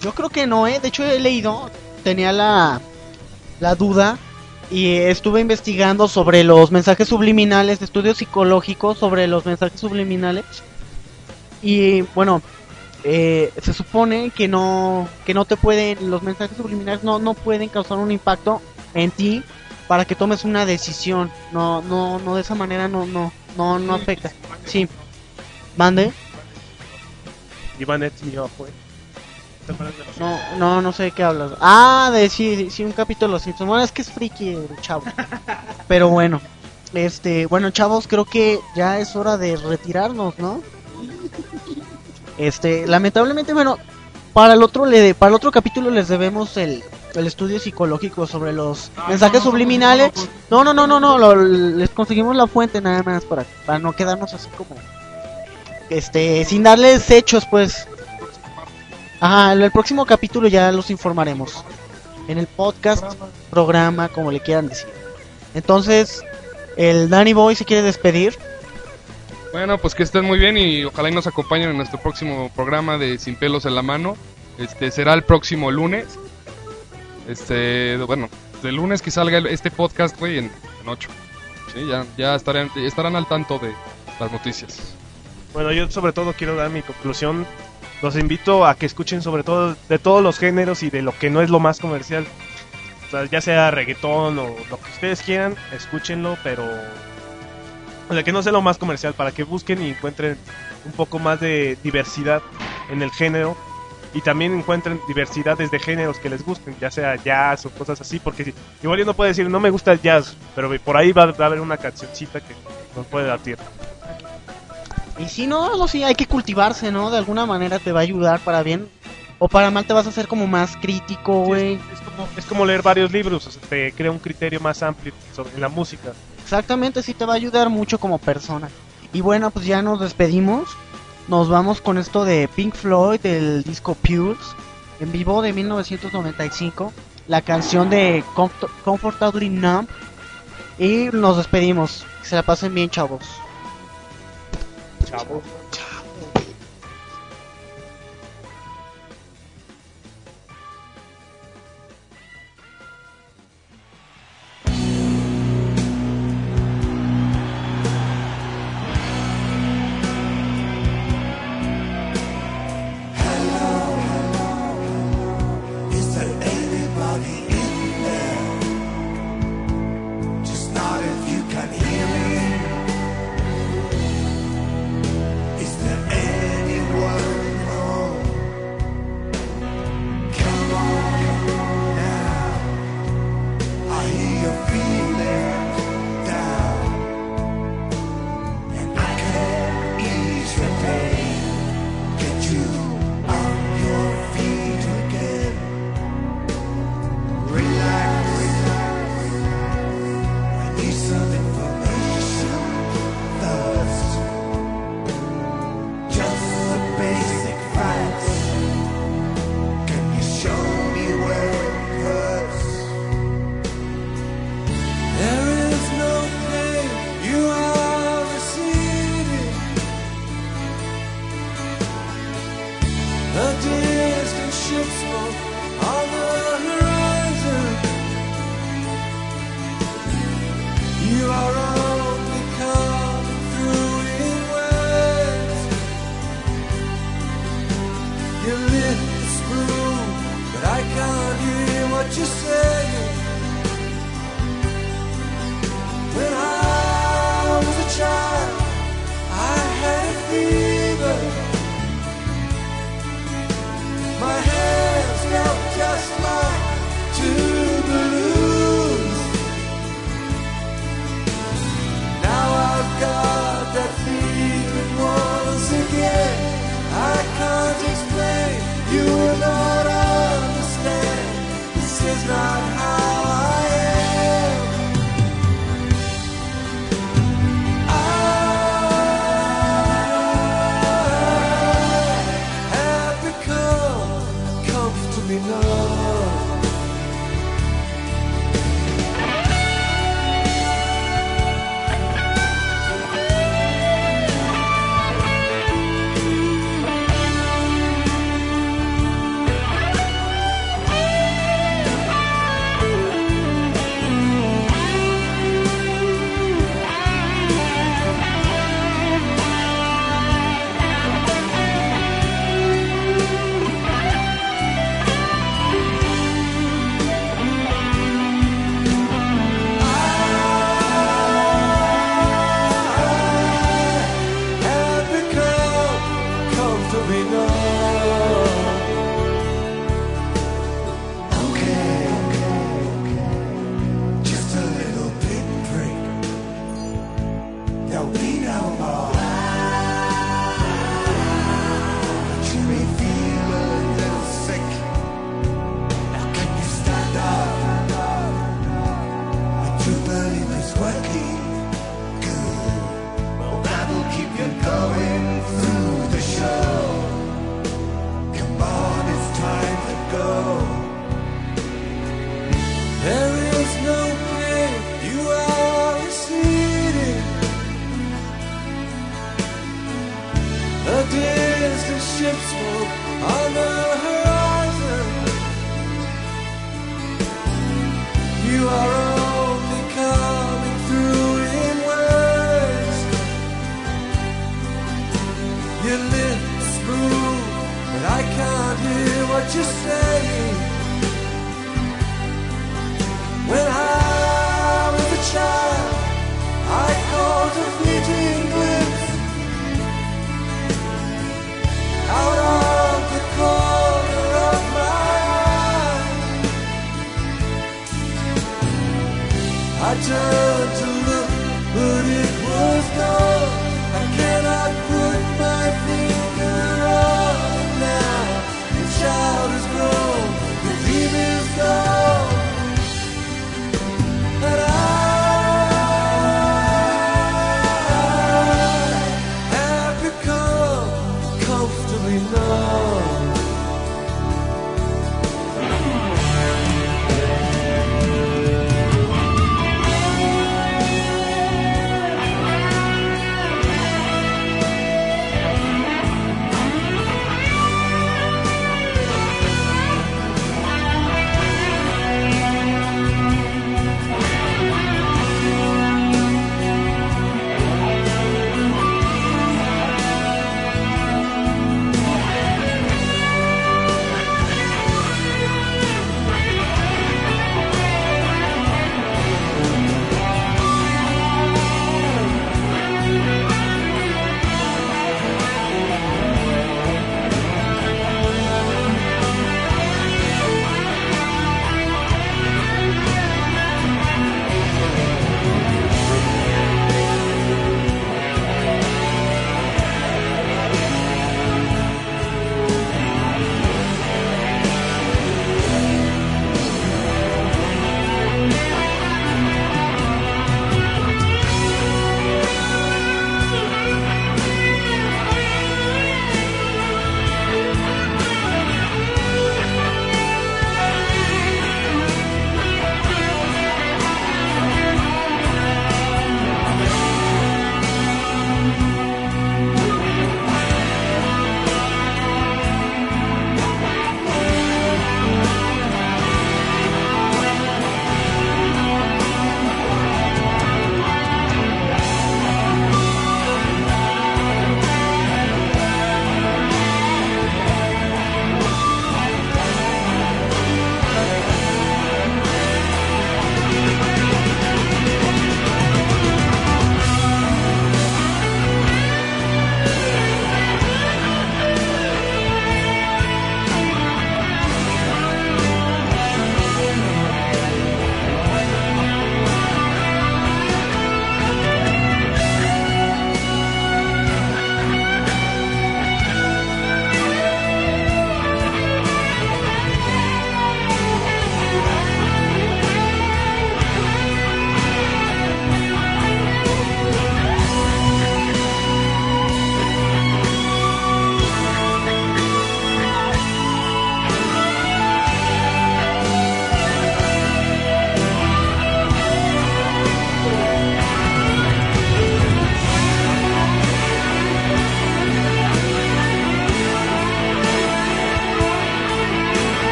Yo creo que no, ¿eh? De hecho, he leído, tenía la, la duda y estuve investigando sobre los mensajes subliminales, estudios psicológicos sobre los mensajes subliminales. Y bueno, eh, se supone que no, que no te pueden, los mensajes subliminales no, no pueden causar un impacto en ti para que tomes una decisión. No, no, no de esa manera no, no, no, no afecta. Sí. Mande. Me Up, güey. ¿Te acuerdas de los- No, no, no sé de qué hablas. Ah, de sí, sí, un capítulo de los Simpsons. Bueno, es que es friki el chavo. Pero bueno, este, bueno, chavos, creo que ya es hora de retirarnos, ¿no? Este, lamentablemente, bueno, para el otro le para el otro capítulo les debemos el, el estudio psicológico sobre los mensajes subliminales. No, no, no, no, no, lo- les conseguimos la fuente nada más para para no quedarnos así como este, sin darles hechos, pues. Ajá, en el próximo capítulo ya los informaremos. En el podcast, programa, como le quieran decir. Entonces, el Danny Boy se quiere despedir. Bueno, pues que estén muy bien y ojalá y nos acompañen en nuestro próximo programa de Sin pelos en la mano. Este será el próximo lunes. Este, bueno, el lunes que salga este podcast, güey, en, en 8. Sí, ya, ya estarán, estarán al tanto de las noticias. Bueno, yo sobre todo quiero dar mi conclusión. Los invito a que escuchen sobre todo de todos los géneros y de lo que no es lo más comercial. O sea, ya sea reggaetón o lo que ustedes quieran, escúchenlo, pero... O sea, que no sea lo más comercial, para que busquen y encuentren un poco más de diversidad en el género. Y también encuentren diversidades de géneros que les gusten, ya sea jazz o cosas así, porque igual yo no puedo decir, no me gusta el jazz, pero por ahí va, va a haber una cancioncita que nos puede latir. Y si no, no, sí, hay que cultivarse, ¿no? De alguna manera te va a ayudar para bien. O para mal te vas a hacer como más crítico, güey. Es como, es como leer varios libros, o sea, te crea un criterio más amplio sobre la música. Exactamente, sí te va a ayudar mucho como persona. Y bueno, pues ya nos despedimos. Nos vamos con esto de Pink Floyd, del disco Pulse, en vivo de 1995. La canción de Comfort- Comfortably Numb. Y nos despedimos. Que se la pasen bien, chavos. Chavo. You say. Not ships float on the horizon. You are only coming through in words. Your lips move, but I can't hear what you're saying. I turn to